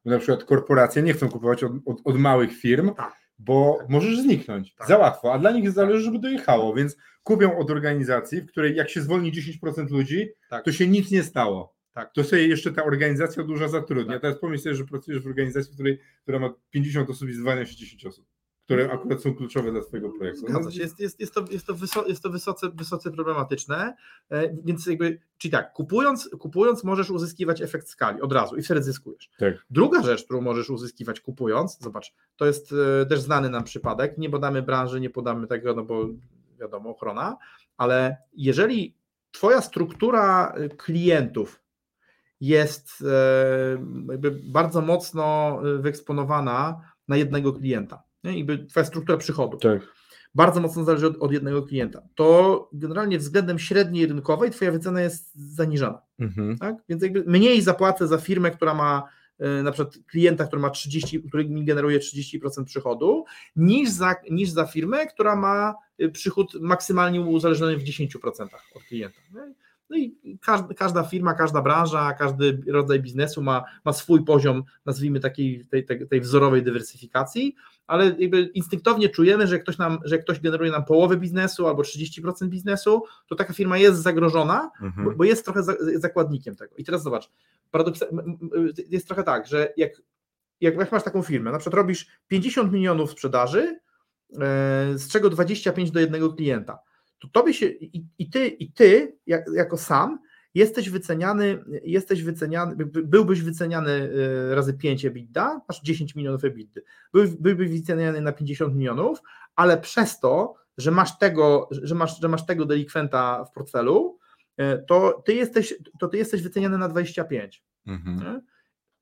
Na przykład korporacje nie chcą kupować od, od, od małych firm, Tak. bo możesz zniknąć Tak. za łatwo, a dla nich zależy, żeby dojechało, więc kupią od organizacji, w której jak się zwolni 10% ludzi, Tak. to się nic nie stało. Tak. To sobie jeszcze ta organizacja duża zatrudnia. Tak. Teraz pomyśl sobie, że pracujesz w organizacji, w której, która ma 50 osób i zwalnia się 10 osób, które akurat są kluczowe dla twojego projektu. No. Zgadza się. Jest, jest, jest to, jest to, wyso, jest to wysoce, wysoce problematyczne, e, więc jakby, czyli tak, kupując, kupując możesz uzyskiwać efekt skali od razu i wtedy zyskujesz. Tak. Druga rzecz, którą możesz uzyskiwać kupując, zobacz, to jest e, też znany nam przypadek, nie podamy branży, nie podamy tego, no bo wiadomo, ochrona, ale jeżeli twoja struktura e, klientów jest bardzo mocno wyeksponowana na jednego klienta, nie? twoja struktura przychodu Tak. bardzo mocno zależy od, od jednego klienta, to generalnie względem średniej rynkowej twoja wycena jest zaniżana. Mhm. Tak? Więc jakby mniej zapłacę za firmę, która ma e, na przykład klienta, który ma 30, który mi generuje 30% przychodu, niż za, niż za firmę, która ma e, przychód maksymalnie uzależniony w 10% od klienta. nie? No i każda, każda firma, każda branża, każdy rodzaj biznesu ma, ma swój poziom, nazwijmy takiej tej, tej, tej wzorowej dywersyfikacji, ale jakby instynktownie czujemy, że jak ktoś, nam, że ktoś generuje nam połowę biznesu albo 30% biznesu, to taka firma jest zagrożona, Mhm. bo, bo jest trochę za, zakładnikiem tego. I teraz zobacz, jest trochę tak, że jak, jak jak masz taką firmę, na przykład robisz 50 milionów sprzedaży, e, z czego 25 do jednego klienta, to tobie się i, i ty, i ty jak, jako sam jesteś wyceniany, jesteś wyceniany, by- by- byłbyś wyceniany e, razy 5 EBITDA, masz 10 milionów EBITDA, Był, byłbyś wyceniany na 50 milionów, ale przez to, że masz tego, że masz, że masz tego delikwenta w portfelu, e, to ty jesteś, to ty jesteś wyceniany na 25. Mhm.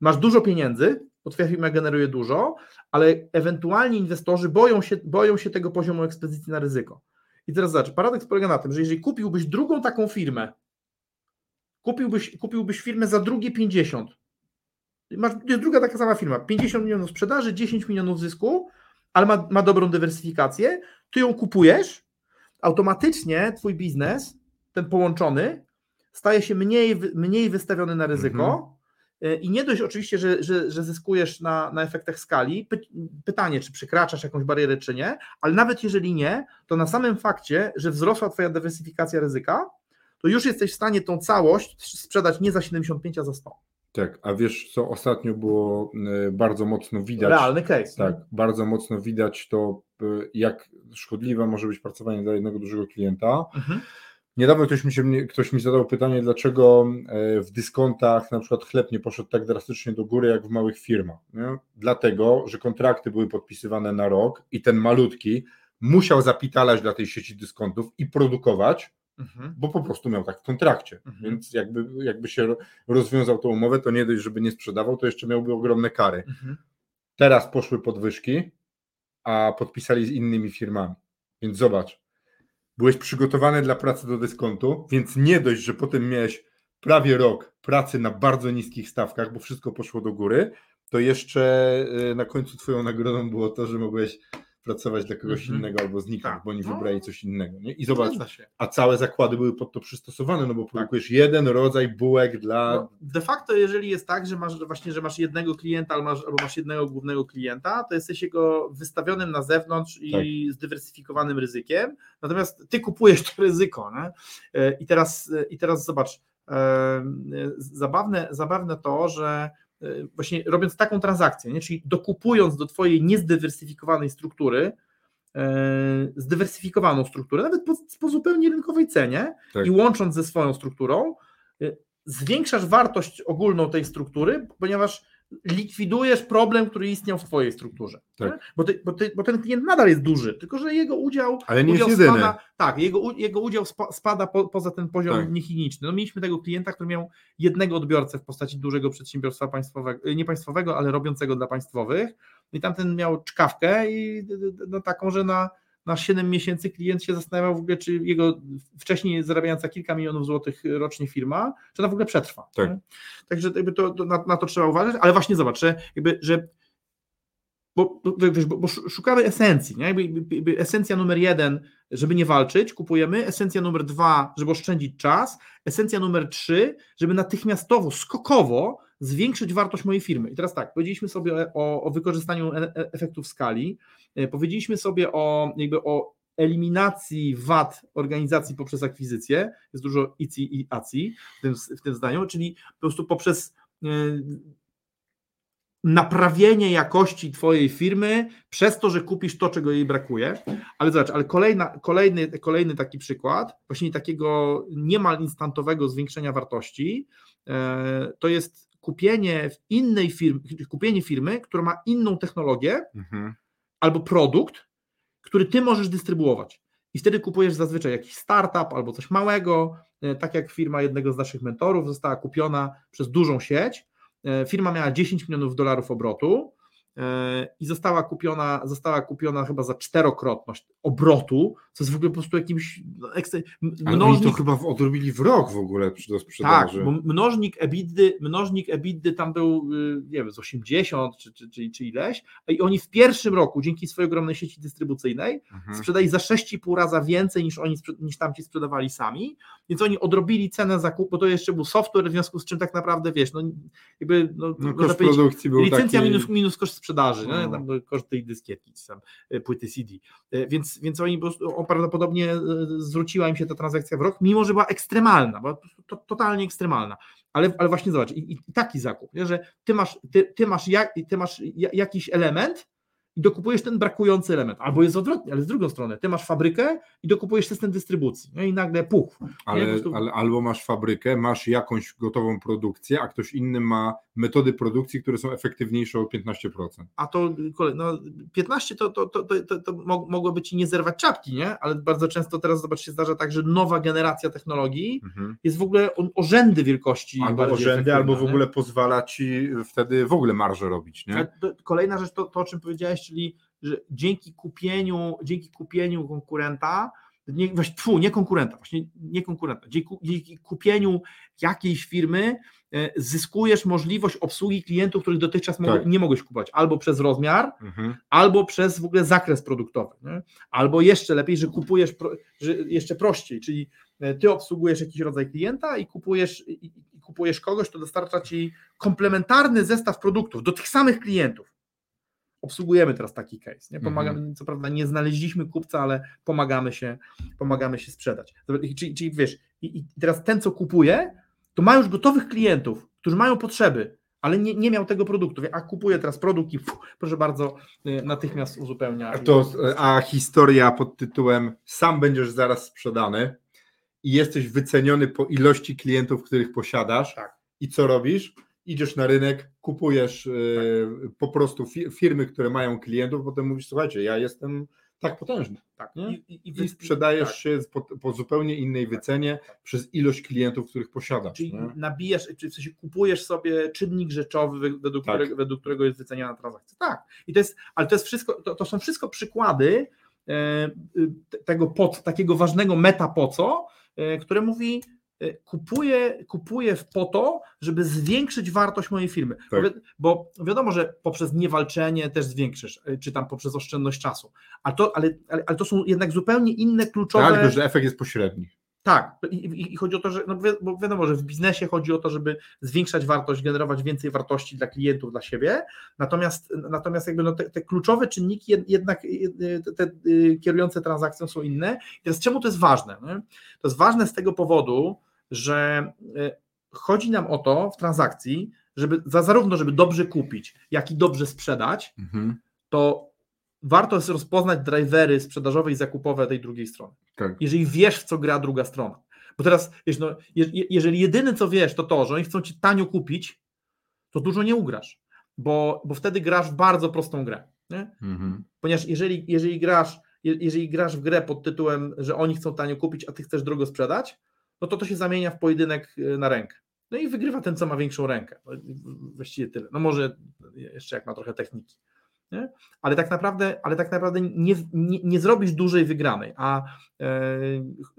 Masz dużo pieniędzy, bo twoja firma generuje dużo, ale ewentualnie inwestorzy boją się, boją się tego poziomu ekspozycji na ryzyko. I teraz zobacz, paradoks polega na tym, że jeżeli kupiłbyś drugą taką firmę, kupiłbyś, kupiłbyś firmę za drugie 50. Masz, druga taka sama firma, 50 milionów sprzedaży, 10 milionów zysku, ale ma, ma dobrą dywersyfikację, ty ją kupujesz, automatycznie twój biznes, ten połączony, staje się mniej, mniej wystawiony na ryzyko. Mhm. E, I nie dość oczywiście, że, że, że zyskujesz na, na efektach skali. Py, pytanie, czy przekraczasz jakąś barierę, czy nie, ale nawet jeżeli nie, to na samym fakcie, że wzrosła Twoja dywersyfikacja ryzyka, to już jesteś w stanie tą całość sprzedać nie za 75, a za 100. Tak, a wiesz, co ostatnio było e, bardzo mocno widać. Realny case. Tak, nie? bardzo mocno widać to, e, jak szkodliwe może być pracowanie dla jednego dużego klienta. Mhm. Niedawno ktoś mi, się, ktoś mi zadał pytanie, dlaczego e, w dyskontach na przykład chleb nie poszedł tak drastycznie do góry jak w małych firmach. Nie? Dlatego, że kontrakty były podpisywane na rok i ten malutki musiał zapitalać dla tej sieci dyskontów i produkować, mhm. bo po prostu miał tak w kontrakcie. Mhm. Więc jakby, jakby się rozwiązał tą umowę, to nie dość, żeby nie sprzedawał, to jeszcze miałby ogromne kary. Mhm. Teraz poszły podwyżki, a podpisali z innymi firmami. Więc zobacz, byłeś przygotowany dla pracy do dyskontu, więc nie dość, że potem miałeś prawie rok pracy na bardzo niskich stawkach, bo wszystko poszło do góry, to jeszcze y, na końcu twoją nagrodą było to, że mogłeś pracować dla kogoś mm -hmm. innego albo zniknąć, tak. bo oni no. wybrali coś innego. Nie? I zobacz, a całe zakłady były pod to przystosowane, no bo tak. produkujesz jeden rodzaj bułek dla... No, de facto, jeżeli jest tak, że masz właśnie, że masz jednego klienta albo masz, albo masz jednego głównego klienta, to jesteś jego wystawionym na zewnątrz i tak. zdywersyfikowanym ryzykiem, natomiast ty kupujesz to ryzyko. Nie? E, I, teraz, e, I teraz zobacz, e, zabawne, zabawne to, że właśnie robiąc taką transakcję, nie? czyli dokupując do Twojej niezdywersyfikowanej struktury, e, zdywersyfikowaną strukturę, nawet po, po zupełnie rynkowej cenie tak. i łącząc ze swoją strukturą, e, zwiększasz wartość ogólną tej struktury, ponieważ likwidujesz problem, który istniał w Twojej strukturze. Tak. Bo, ty, bo, ty, bo, ten klient nadal jest duży, tylko że jego udział. Ale nie udział jest jedyny. Spada, tak, jego, jego udział spada po, poza ten poziom tak. niechiniczny. No, mieliśmy tego klienta, który miał jednego odbiorcę w postaci dużego przedsiębiorstwa państwowego, nie państwowego, ale robiącego dla państwowych. I tamten miał czkawkę i no, taką, że na na 7 miesięcy klient się zastanawiał w ogóle, czy jego wcześniej zarabiająca kilka milionów złotych rocznie firma, czy ona w ogóle przetrwa. Tak. Także jakby to, to na, na, to trzeba uważać, ale właśnie zobacz, że, jakby, że bo, bo, bo, bo szukamy esencji, nie? Jakby, jakby esencja numer jeden, żeby nie walczyć, kupujemy, esencja numer dwa, żeby oszczędzić czas, esencja numer trzy, żeby natychmiastowo, skokowo zwiększyć wartość mojej firmy. I teraz tak, powiedzieliśmy sobie o, o wykorzystaniu e, e, efektów skali, e, powiedzieliśmy sobie o, jakby o eliminacji wad organizacji poprzez akwizycję, jest dużo ICI i ACI w tym, w tym zdaniu, czyli po prostu poprzez naprawienie jakości Twojej firmy przez to, że kupisz to, czego jej brakuje. Ale zobacz, ale kolejna, kolejny, kolejny taki przykład, właśnie takiego niemal instantowego zwiększenia wartości, to jest kupienie innej firmy, kupienie firmy, która ma inną technologię mhm. albo produkt, który ty możesz dystrybuować. I wtedy kupujesz zazwyczaj jakiś startup albo coś małego, e, tak jak firma jednego z naszych mentorów została kupiona przez dużą sieć. E, firma miała 10 milionów dolarów obrotu, i została kupiona, została kupiona chyba za czterokrotność obrotu, co jest w ogóle po prostu jakimś no, ekstra... mnożnik... Ale oni to chyba odrobili w rok w ogóle do sprzedaży. Tak, bo mnożnik EBITDA, mnożnik EBITDA tam był y, nie wiem, z 80 czy, czy, czy, czy ileś i oni w pierwszym roku dzięki swojej ogromnej sieci dystrybucyjnej mhm. sprzedali za 6,5 raza więcej niż oni niż tamci sprzedawali sami, więc oni odrobili cenę zakupu, bo to jeszcze był software, w związku z czym tak naprawdę wiesz, no jakby no, no koszt produkcji był licencja taki... minus, minus koszt sprzedaży, no. tam koszt tej dyskietki, tam e, płyty CD. E, więc, więc oni po prostu, prawdopodobnie e, zwróciła im się ta transakcja w rok, mimo że była ekstremalna, była to, totalnie ekstremalna. Ale, ale właśnie zobacz, i, i taki zakup, nie, że ty masz, ty, ty masz, jak, ty masz jakiś element, i dokupujesz ten brakujący element. Albo jest odwrotnie, ale z drugą strony, ty masz fabrykę i dokupujesz system dystrybucji. No i nagle puch. Ale, prostu... ale albo masz fabrykę, masz jakąś gotową produkcję, a ktoś inny ma metody produkcji, które są efektywniejsze o 15%. A to no, 15 to, to, to, to, to mogłoby ci nie zerwać czapki, nie? Ale bardzo często teraz zobacz się zdarza tak, że nowa generacja technologii mhm. jest w ogóle o, o rzędy wielkości. Albo o rzędy, albo w ogóle pozwala ci wtedy w ogóle marżę robić. Nie? Kolejna rzecz to, to, o czym powiedziałeś, czyli że dzięki kupieniu, dzięki kupieniu konkurenta nie, właśnie, tfu, nie konkurenta, właśnie nie konkurenta. Dzięki, dzięki kupieniu jakiejś firmy e, zyskujesz możliwość obsługi klientów, których dotychczas Tak. nie mogłeś kupować, albo przez rozmiar, Mhm. albo przez w ogóle zakres produktowy, nie? albo jeszcze lepiej, że kupujesz pro, że jeszcze prościej, czyli e, ty obsługujesz jakiś rodzaj klienta i kupujesz, i, i kupujesz kogoś, kto dostarcza ci komplementarny zestaw produktów do tych samych klientów. Obsługujemy teraz taki case. Nie? Pomagamy, Co prawda nie znaleźliśmy kupca, ale pomagamy się, pomagamy się sprzedać. Czyli, czyli wiesz, i, i teraz ten, co kupuje, to ma już gotowych klientów, którzy mają potrzeby, ale nie, nie miał tego produktu, a kupuje teraz produkt i fu, proszę bardzo, y, natychmiast uzupełnia. A, to, a historia pod tytułem Sam będziesz zaraz sprzedany i jesteś wyceniony po ilości klientów, których posiadasz. Tak. I co robisz? Idziesz na rynek, kupujesz e, po prostu fi- firmy, które mają klientów, potem mówisz, słuchajcie, ja jestem tak potężny. tak. nie? I, i, I sprzedajesz tak. się po, po zupełnie innej wycenie tak. przez ilość klientów, których posiadasz. Czyli nie? nabijasz, czy w sensie kupujesz sobie czynnik rzeczowy, wy- według, Tak. którego, według którego jest wyceniana transakcja. Tak. I to jest, ale to jest wszystko, to, to są wszystko przykłady e, te- tego pod, takiego ważnego meta po co, e, które mówi e, kupuję, kupuję w- po to, żeby zwiększyć wartość mojej firmy. Tak. Bo, wi- bo wiadomo, że poprzez niewalczenie też zwiększysz, e, czy tam poprzez oszczędność czasu. A to, ale, ale, ale to są jednak zupełnie inne kluczowe. Tak, że efekt jest pośredni. Tak, i, i, i chodzi o to, że no wi- bo wiadomo, że w biznesie chodzi o to, żeby zwiększać wartość, generować więcej wartości dla klientów, dla siebie. Natomiast, natomiast jakby no te, te kluczowe czynniki jed- jednak y, te, te y, kierujące transakcją są inne. I teraz czemu to jest ważne? Nie? To jest ważne z tego powodu, że y, chodzi nam o to w transakcji, żeby za, zarówno żeby dobrze kupić, jak i dobrze sprzedać, Mhm. to warto jest rozpoznać drivery sprzedażowe i zakupowe tej drugiej strony Tak. jeżeli wiesz, w co gra druga strona. Bo teraz, wiesz, no, je, je- jeżeli jedyne co wiesz, to to, że oni chcą ci tanio kupić, to dużo nie ugrasz, bo, bo wtedy grasz w bardzo prostą grę. Mhm. Ponieważ jeżeli, jeżeli, grasz, je- jeżeli grasz w grę pod tytułem, że oni chcą tanio kupić, a ty chcesz drogo sprzedać, no to to się zamienia w pojedynek y, na rękę. No i wygrywa ten, co ma większą rękę. No, Właściwie tyle. No może jeszcze jak ma trochę techniki. Nie? Ale tak naprawdę, ale tak naprawdę nie, nie, nie zrobisz dużej wygranej. A e,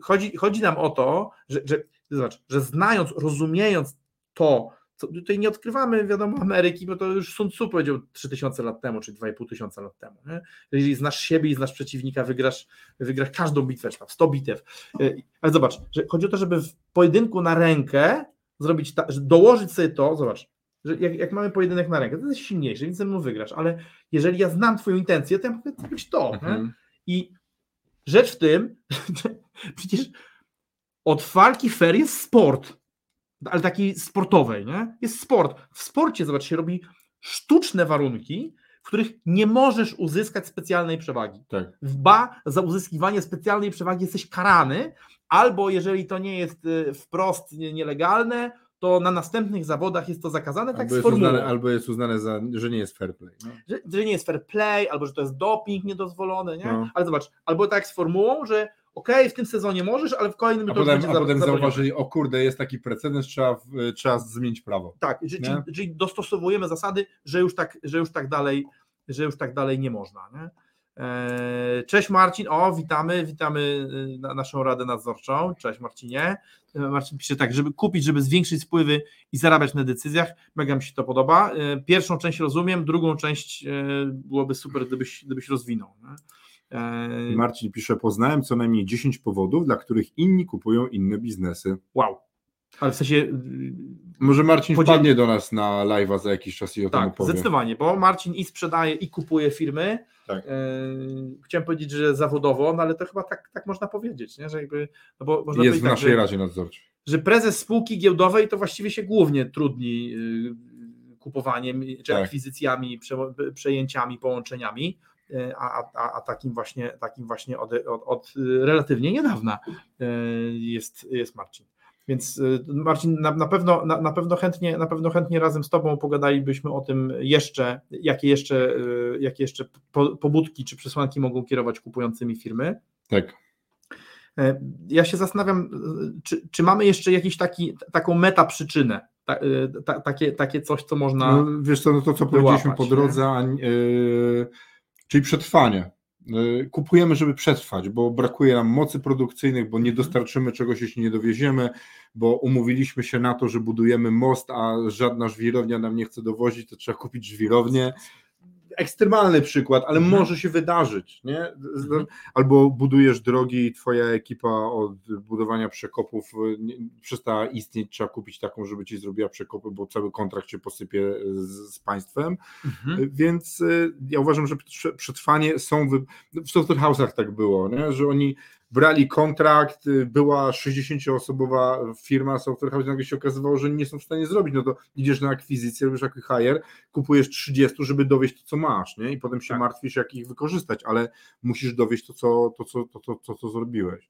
chodzi, chodzi nam o to, że, że, zobacz, że znając, rozumiejąc to, co, tutaj nie odkrywamy, wiadomo, Ameryki, bo to już Sun Tzu powiedział 3000 lat temu, czy 2,5 tysiąca lat temu. Nie? Jeżeli znasz siebie i znasz przeciwnika, wygrasz, wygrasz każdą bitwę, czy tam 100 bitew. E, Ale zobacz, że chodzi o to, żeby w pojedynku na rękę zrobić, ta, dołożyć sobie to, zobacz, że jak, jak mamy pojedynek na rękę, to jest silniejszy, więc ze mną wygrasz, ale jeżeli ja znam twoją intencję, to ja mogę zrobić to. Mhm. I rzecz w tym, [LAUGHS] że przecież od walki fair jest sport, ale takiej sportowej, nie? Jest sport. W sporcie, zobacz, się robi sztuczne warunki, w których nie możesz uzyskać specjalnej przewagi. Tak. Ba, za uzyskiwanie specjalnej przewagi jesteś karany, albo jeżeli to nie jest y, wprost nie- nielegalne, to na następnych zawodach jest to zakazane, tak Albo, z jest uznane, albo jest uznane, za, że nie jest fair play. No. Że, że nie jest fair play, albo że to jest doping niedozwolony, nie? No. Ale zobacz, albo tak z formułą, że okej, w tym sezonie możesz, ale w kolejnym A to już potem, będzie a potem zauważyli, o kurde, jest taki precedens, trzeba, trzeba zmienić prawo. Tak, czyli, czyli, dostosowujemy zasady, że już tak, że już tak dalej, że już tak dalej nie można. Nie? Eee, Cześć Marcin, o witamy, witamy y, na naszą radę nadzorczą. Cześć Marcinie. E, Marcin pisze tak, żeby kupić, żeby zwiększyć wpływy i zarabiać na decyzjach. Mega mi się to podoba. E, Pierwszą część rozumiem, drugą część e, byłoby super, gdybyś, gdybyś rozwinął. Nie? Eee, Marcin pisze, poznałem co najmniej 10 powodów, dla których inni kupują inne biznesy. Wow. Ale w sensie. y, Może Marcin Podzieli- wpadnie do nas na live'a za jakiś czas i o tym Tak, opowie. zdecydowanie, bo Marcin i sprzedaje, i kupuje firmy. Tak. E, chciałem powiedzieć, że zawodowo, no ale to chyba tak, tak można powiedzieć, nie? że jakby, no bo można Jest w tak, naszej że, Radzie Nadzorczej. że prezes spółki giełdowej to właściwie się głównie trudni y, kupowaniem, czy Tak. akwizycjami, prze, przejęciami, połączeniami, a, a, a takim właśnie, takim właśnie od, od, od relatywnie niedawna y, jest, jest Marcin. Więc y, Marcin, na, na, pewno, na, na, pewno chętnie, na pewno chętnie razem z Tobą pogadalibyśmy o tym jeszcze, jakie jeszcze, jakie jeszcze po, pobudki czy przesłanki mogą kierować kupującymi firmy. Tak. E, Ja się zastanawiam, czy, czy mamy jeszcze jakiś taki, taką meta przyczynę, ta, ta, takie, takie coś, co można. No, wiesz co, no to co wyłapać, powiedzieliśmy po drodze, a, yy, czyli przetrwanie. Y, kupujemy, żeby przetrwać, bo brakuje nam mocy produkcyjnych, bo nie mhm. dostarczymy czegoś, jeśli nie dowieziemy, bo umówiliśmy się na to, że budujemy most, a żadna żwirownia nam nie chce dowozić, to trzeba kupić żwirownię ekstremalny przykład, ale mhm. może się wydarzyć, nie? Mhm. Albo budujesz drogi i twoja ekipa od budowania przekopów przestała istnieć, trzeba kupić taką, żeby ci zrobiła przekopy, bo cały kontrakt się posypie z, z państwem, mhm. więc y, ja uważam, że przetrwanie są, w software house'ach tak było, nie? że oni brali kontrakt, y, była 60-osobowa firma software house, nagle się okazywało, że nie są w stanie zrobić, no to idziesz na akwizycję, robisz jakiś hire, kupujesz 30, żeby dowieść to, co masz, nie? I potem się tak. martwisz, jak ich wykorzystać, ale musisz dowieść to, co, to, co, to, to, to, co zrobiłeś.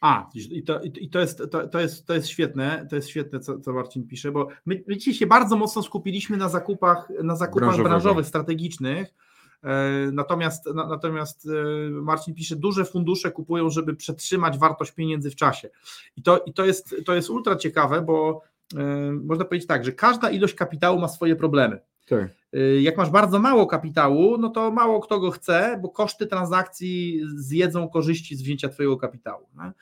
A, i to, i to, jest, to, to, jest, to jest świetne, to jest świetne, co, co Marcin pisze, bo my, my dzisiaj się bardzo mocno skupiliśmy na zakupach, na zakupach branżowych, strategicznych, E, natomiast, natomiast e, Marcin pisze, duże fundusze kupują, żeby przetrzymać wartość pieniędzy w czasie. I to, i to, jest, to jest ultra ciekawe, bo e, można powiedzieć tak, że każda ilość kapitału ma swoje problemy. Tak. Jak masz bardzo mało kapitału, no to mało kto go chce, bo koszty transakcji zjedzą korzyści z wzięcia Twojego kapitału. Nie?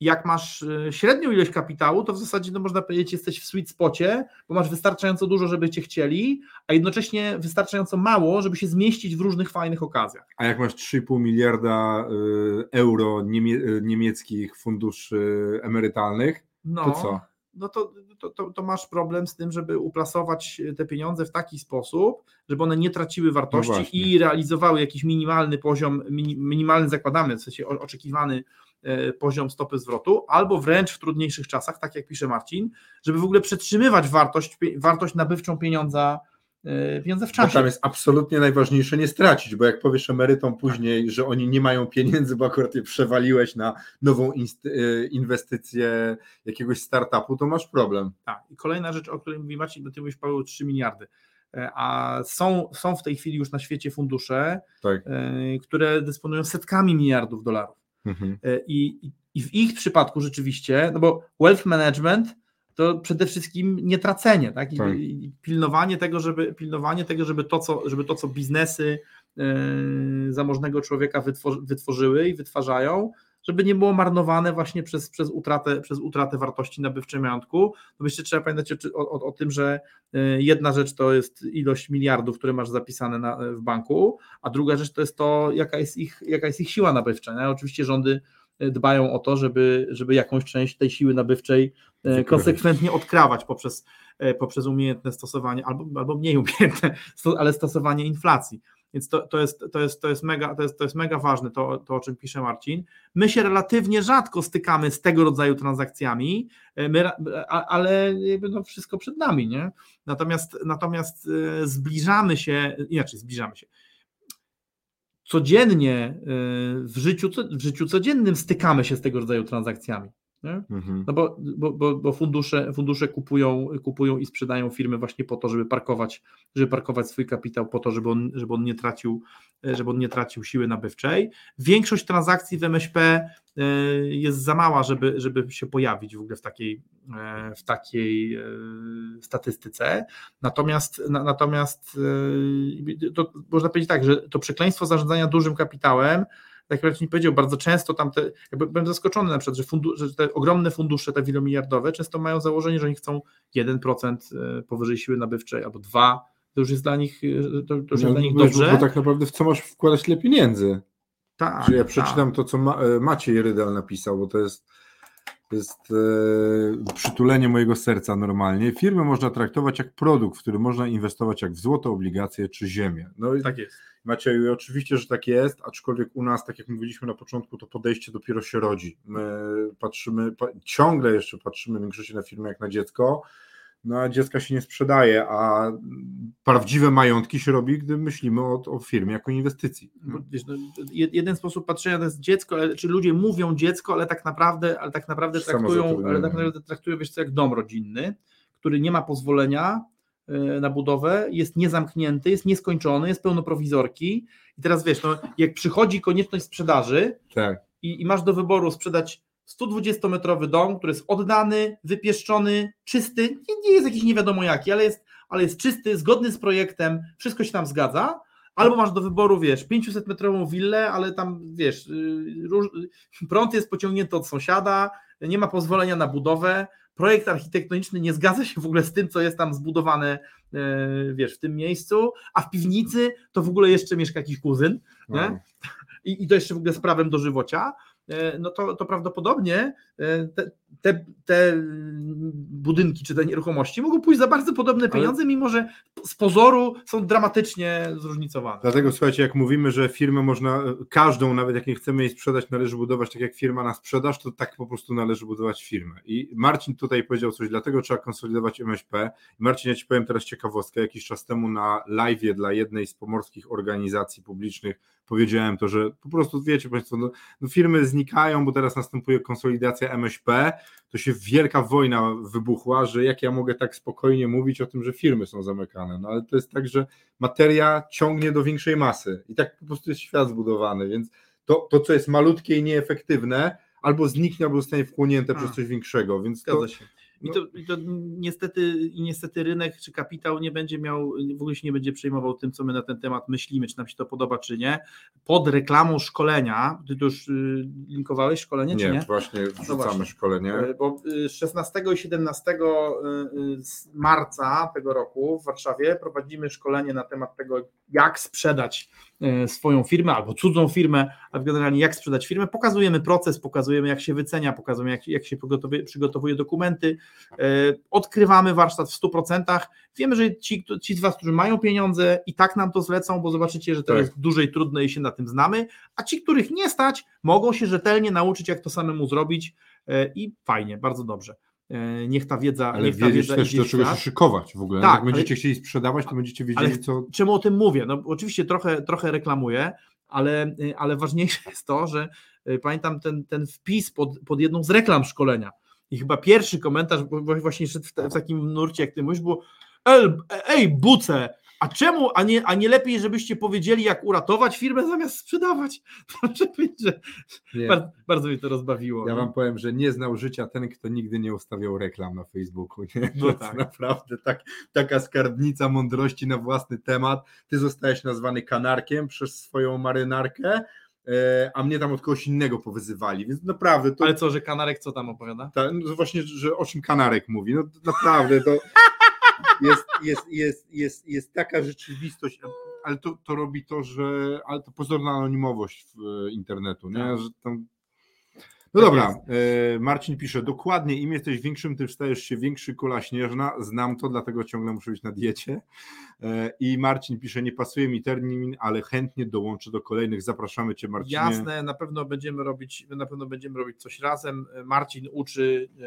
Jak masz y, średnią ilość kapitału, to w zasadzie no można powiedzieć, jesteś w sweet spocie, bo masz wystarczająco dużo, żeby cię chcieli, a jednocześnie wystarczająco mało, żeby się zmieścić w różnych fajnych okazjach. A jak masz 3,5 miliarda y, euro niemie y, niemieckich funduszy emerytalnych, no, to co? No to, to, to, to, masz problem z tym, żeby uplasować te pieniądze w taki sposób, żeby one nie traciły wartości no i realizowały jakiś minimalny poziom, minimalny zakładamy, w sensie oczekiwany poziom stopy zwrotu, albo wręcz w trudniejszych czasach, tak jak pisze Marcin, żeby w ogóle przetrzymywać wartość, wartość nabywczą pieniądza, e, pieniądze w czasie. Bo tam jest absolutnie najważniejsze nie stracić, bo jak powiesz emerytom później, że oni nie mają pieniędzy, bo akurat je przewaliłeś na nową e, inwestycję jakiegoś startupu, to masz problem. Tak. I kolejna rzecz, o której mówi Marcin, bo ty mówisz Paweł 3 miliardy a są, są w tej chwili już na świecie fundusze, tak. które dysponują setkami miliardów dolarów. Mhm. E, I, I w ich przypadku rzeczywiście, no bo wealth management to przede wszystkim nie tracenie, tak? I, tak. I pilnowanie tego, żeby pilnowanie tego, żeby to, co, żeby to, co biznesy yy, zamożnego człowieka wytworzy, wytworzyły i wytwarzają, żeby nie było marnowane właśnie przez, przez, utratę, przez utratę wartości nabywczej majątku. No jeszcze trzeba pamiętać o, o, o, tym, że y, jedna rzecz to jest ilość miliardów, które masz zapisane na, w banku, a druga rzecz to jest to, jaka jest ich, jaka jest ich siła nabywcza. Nie? Oczywiście rządy y, dbają o to, żeby, żeby jakąś część tej siły nabywczej konsekwentnie odkrawać poprzez, poprzez umiejętne stosowanie, albo, albo mniej umiejętne, ale stosowanie inflacji. Więc to, to, jest, to, jest, to, jest mega, to, jest, to jest mega ważne, to, to o czym pisze Marcin. My się relatywnie rzadko stykamy z tego rodzaju transakcjami, e, my, ale no wszystko przed nami. Nie? Natomiast, natomiast e, zbliżamy się, inaczej zbliżamy się. Codziennie e, w życiu, w życiu codziennym stykamy się z tego rodzaju transakcjami. Mhm. No bo, bo, bo, fundusze, fundusze kupują, kupują i sprzedają firmy właśnie po to, żeby parkować, żeby parkować swój kapitał, po to, żeby on, żeby on nie tracił, żeby on nie tracił siły nabywczej. Większość transakcji w MŚP e, jest za mała, żeby, żeby się pojawić w ogóle w takiej, e, w takiej e, statystyce. Natomiast, natomiast to można powiedzieć tak, że to przekleństwo zarządzania dużym kapitałem tak jak Marcin powiedział, bardzo często tam te, jakby byłem zaskoczony na przykład, że, fundu, że te ogromne fundusze, te wielomiliardowe, często mają założenie, że oni chcą 1% e, powyżej siły nabywczej albo 2%, to już jest dla nich, e, to, już no, jest dla nich dobrze. Bo tak naprawdę w co masz wkładać tyle pieniędzy? Tak. Czy ja przeczytam tak. to, co Ma, e, Maciej Rydal napisał, bo to jest to jest e, przytulenie mojego serca normalnie. Firmy można traktować jak produkt, w który można inwestować jak w złoto, obligacje czy ziemię. No tak jest. Macieju, oczywiście, że tak jest, aczkolwiek u nas, tak jak mówiliśmy na początku, to podejście dopiero się rodzi. My patrzymy, pa, ciągle jeszcze patrzymy w większości na firmy jak na dziecko, no a dziecka się nie sprzedaje, a prawdziwe majątki się robi, gdy myślimy o, o firmie jako inwestycji. No, wiesz, no, jeden sposób patrzenia to jest dziecko, ale, czy ludzie mówią dziecko, ale tak naprawdę, ale tak naprawdę traktują, ale tak naprawdę traktują wiesz, co jak dom rodzinny, który nie ma pozwolenia e, na budowę, jest niezamknięty, jest nieskończony, jest pełno prowizorki i teraz wiesz, no, jak przychodzi konieczność sprzedaży tak. i, i masz do wyboru sprzedać 120-metrowy dom, który jest oddany, wypieszczony, czysty, nie, nie jest jakiś nie wiadomo jaki, ale jest, ale jest czysty, zgodny z projektem, wszystko się tam zgadza, Albo masz do wyboru, wiesz, 500-metrową willę, ale tam, wiesz, y, róż, prąd jest pociągnięty od sąsiada, nie ma pozwolenia na budowę, projekt architektoniczny nie zgadza się w ogóle z tym, co jest tam zbudowane, e, wiesz, w tym miejscu, a w piwnicy to w ogóle jeszcze mieszka jakiś kuzyn, nie? I, I to jeszcze w ogóle z prawem dożywocia, no to, to prawdopodobnie e, te, te, te budynki czy te nieruchomości mogą pójść za bardzo podobne pieniądze, Ale... mimo że z pozoru są dramatycznie zróżnicowane. Dlatego słuchajcie, jak mówimy, że firmę można, każdą, nawet jak nie chcemy jej sprzedać, należy budować tak jak firma na sprzedaż, to tak po prostu należy budować firmę. I Marcin tutaj powiedział coś, dlatego trzeba konsolidować MŚP. Marcin, ja Ci powiem teraz ciekawostkę, jakiś czas temu na live dla jednej z pomorskich organizacji publicznych powiedziałem to, że po prostu wiecie Państwo, no, no firmy znikają, bo teraz następuje konsolidacja MŚP, to się wielka wojna wybuchła, że jak ja mogę tak spokojnie mówić o tym, że firmy są zamykane. No ale to jest tak, że materia ciągnie do większej masy i tak po prostu jest świat zbudowany, więc to, to co jest malutkie i nieefektywne, albo zniknie, albo zostanie wchłonięte A, przez coś większego. Więc to, się. I to, i to niestety, i niestety rynek czy kapitał nie będzie miał, w ogóle się nie będzie przejmował tym, co my na ten temat myślimy, czy nam się to podoba, czy nie. Pod reklamą szkolenia, ty tu już y, linkowałeś szkolenie, nie, czy nie? właśnie no wrzucamy właśnie. szkolenie. Y, bo 16 y, i 17 marca tego roku w Warszawie prowadzimy szkolenie na temat tego, jak sprzedać swoją firmę albo cudzą firmę, a generalnie jak sprzedać firmę. Pokazujemy proces, pokazujemy jak się wycenia, pokazujemy jak, jak się przygotowuje, przygotowuje dokumenty, E, odkrywamy warsztat w 100%. Wiemy, że ci, ci z Was, którzy mają pieniądze, i tak nam to zlecą, bo zobaczycie, że to tak. jest dłużej trudne i się na tym znamy, a ci, których nie stać, mogą się rzetelnie nauczyć, jak to samemu zrobić e, i fajnie, bardzo dobrze e, niech ta wiedza. Ale niech ta też, do czego się szykować w ogóle. Tak, Jak będziecie ale, chcieli sprzedawać, to będziecie wiedzieli, co. Czemu o tym mówię? No, oczywiście trochę, trochę reklamuję, ale, ale ważniejsze jest to, że pamiętam ten, ten wpis pod, pod jedną z reklam szkolenia i chyba pierwszy komentarz właśnie szedł w, w takim nurcie, jak ty mówisz, było ej, buce, a czemu, a nie, a nie lepiej, żebyście powiedzieli, jak uratować firmę zamiast sprzedawać? [LAUGHS] że bardzo, bardzo mnie to rozbawiło. Ja wam powiem, że nie znał życia ten, kto nigdy nie ustawiał reklam na Facebooku. Nie? No [LAUGHS] tak. naprawdę tak, taka skarbnica mądrości na własny temat. Ty zostałeś nazwany kanarkiem przez swoją marynarkę, E, a mnie tam od kogoś innego powyzywali, więc naprawdę to... Ale co, że Kanarek co tam opowiada? Ta, no właśnie, że o czym Kanarek mówi, no naprawdę to [LAUGHS] jest, jest, jest, jest, jest taka rzeczywistość, ale to, to robi to, że, ale to pozorna anonimowość w e, internetu, nie, tak. że tam no tak dobra, jest. Marcin pisze, dokładnie im jesteś większym, tym stajesz się większy kula śnieżna, znam to, dlatego ciągle muszę być na diecie. E, I Marcin pisze, nie pasuje mi termin, ale chętnie dołączę do kolejnych, zapraszamy Cię Marcinie. Jasne, na pewno będziemy robić, na pewno będziemy robić coś razem. Marcin uczy e,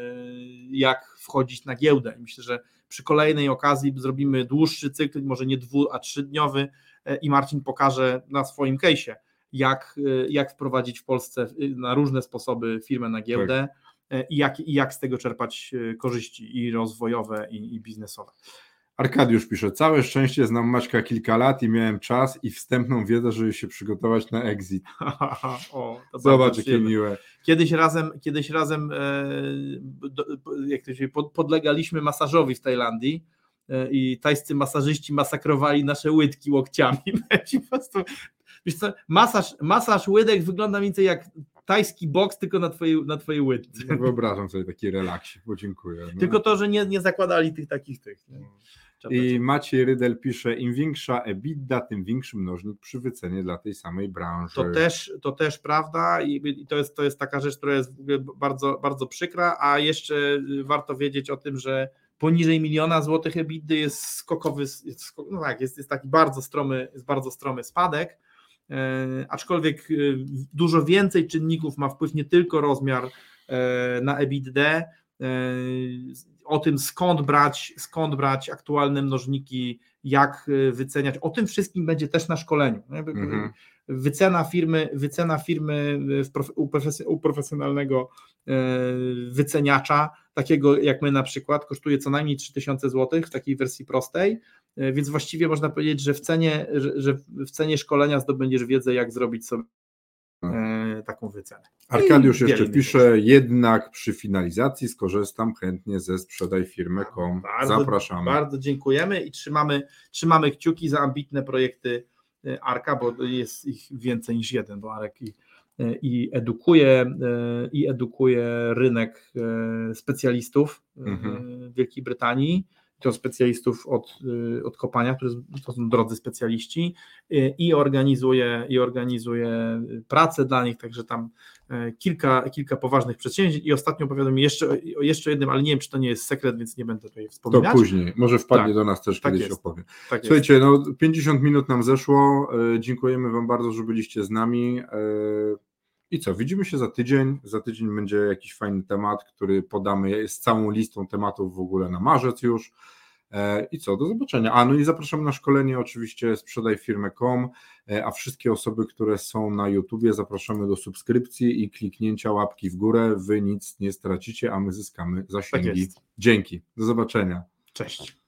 jak wchodzić na giełdę myślę, że przy kolejnej okazji zrobimy dłuższy cykl, może nie dwu, a trzydniowy e, i Marcin pokaże na swoim case'ie jak, y, jak wprowadzić w Polsce y, na różne sposoby firmę na giełdę tak. Y, i, jak, i jak z tego czerpać korzyści i rozwojowe, i, i biznesowe. Arkadiusz pisze, całe szczęście znam Maćka kilka lat i miałem czas i wstępną wiedzę, żeby się przygotować na exit. [LAUGHS] o, Zobacz, jakie miłe. Kiedyś razem, kiedyś razem e, jak to się, podlegaliśmy masażowi w Tajlandii e, i tajscy masażyści masakrowali nasze łydki łokciami. [LAUGHS] po prostu Wiesz co, masaż, masaż łydek wygląda mniej więcej jak tajski boks, tylko na twojej, na twojej łydce. Wyobrażam sobie taki relaksik, bo dziękuję. No. Tylko to, że nie, nie zakładali tych takich tych. Nie? I Maciej Rydel pisze, im większa EBITDA, tym większy mnożnik przy wycenie dla tej samej branży. To też, to też prawda i to jest, to jest taka rzecz, która jest bardzo, bardzo przykra, a jeszcze warto wiedzieć o tym, że poniżej miliona złotych EBITDA jest skokowy, jest, no tak, jest, jest taki bardzo stromy, jest bardzo stromy spadek, aczkolwiek e, dużo więcej czynników ma wpływ nie tylko rozmiar e, na EBITDA, o tym skąd brać, skąd brać aktualne mnożniki, jak wyceniać, o tym wszystkim będzie też na szkoleniu. Mhm. Wycena firmy, wycena firmy u profesjonalnego wyceniacza, takiego jak my na przykład, kosztuje co najmniej 3000 zł w takiej wersji prostej, E, więc właściwie można powiedzieć, że w cenie, że w cenie szkolenia zdobędziesz wiedzę, jak zrobić sobie e, taką wycenę. Arkadiusz I jeszcze pisze, jednak przy finalizacji skorzystam chętnie ze sprzedaj firmy.com. Zapraszamy. Bardzo dziękujemy i trzymamy, trzymamy kciuki za ambitne projekty Arka, bo jest ich więcej niż jeden, bo Arek i, i edukuje, i edukuje rynek specjalistów mhm. w Wielkiej Brytanii to specjalistów od, y, od kopania, to są drodzy specjaliści y, i organizuje, i organizuje pracę dla nich, także tam y, kilka, kilka poważnych przedsięwzięć i ostatnio opowiadam jeszcze o jeszcze jednym, ale nie wiem, czy to nie jest sekret, więc nie będę tutaj wspominać. To później, może wpadnie tak, do nas też tak kiedyś jest, opowiem. Tak Słuchajcie, no 50 minut nam zeszło, dziękujemy Wam bardzo, że byliście z nami. I co, widzimy się za tydzień. Za tydzień będzie jakiś fajny temat, który podamy z całą listą tematów w ogóle na marzec już. E, I co, do zobaczenia. A no i zapraszam na szkolenie oczywiście sprzedaj firmę.com, e, a wszystkie osoby, które są na YouTubie zapraszamy do subskrypcji i kliknięcia łapki w górę. Wy nic nie stracicie, a my zyskamy zasięgi. Tak Dzięki. Do zobaczenia. Cześć.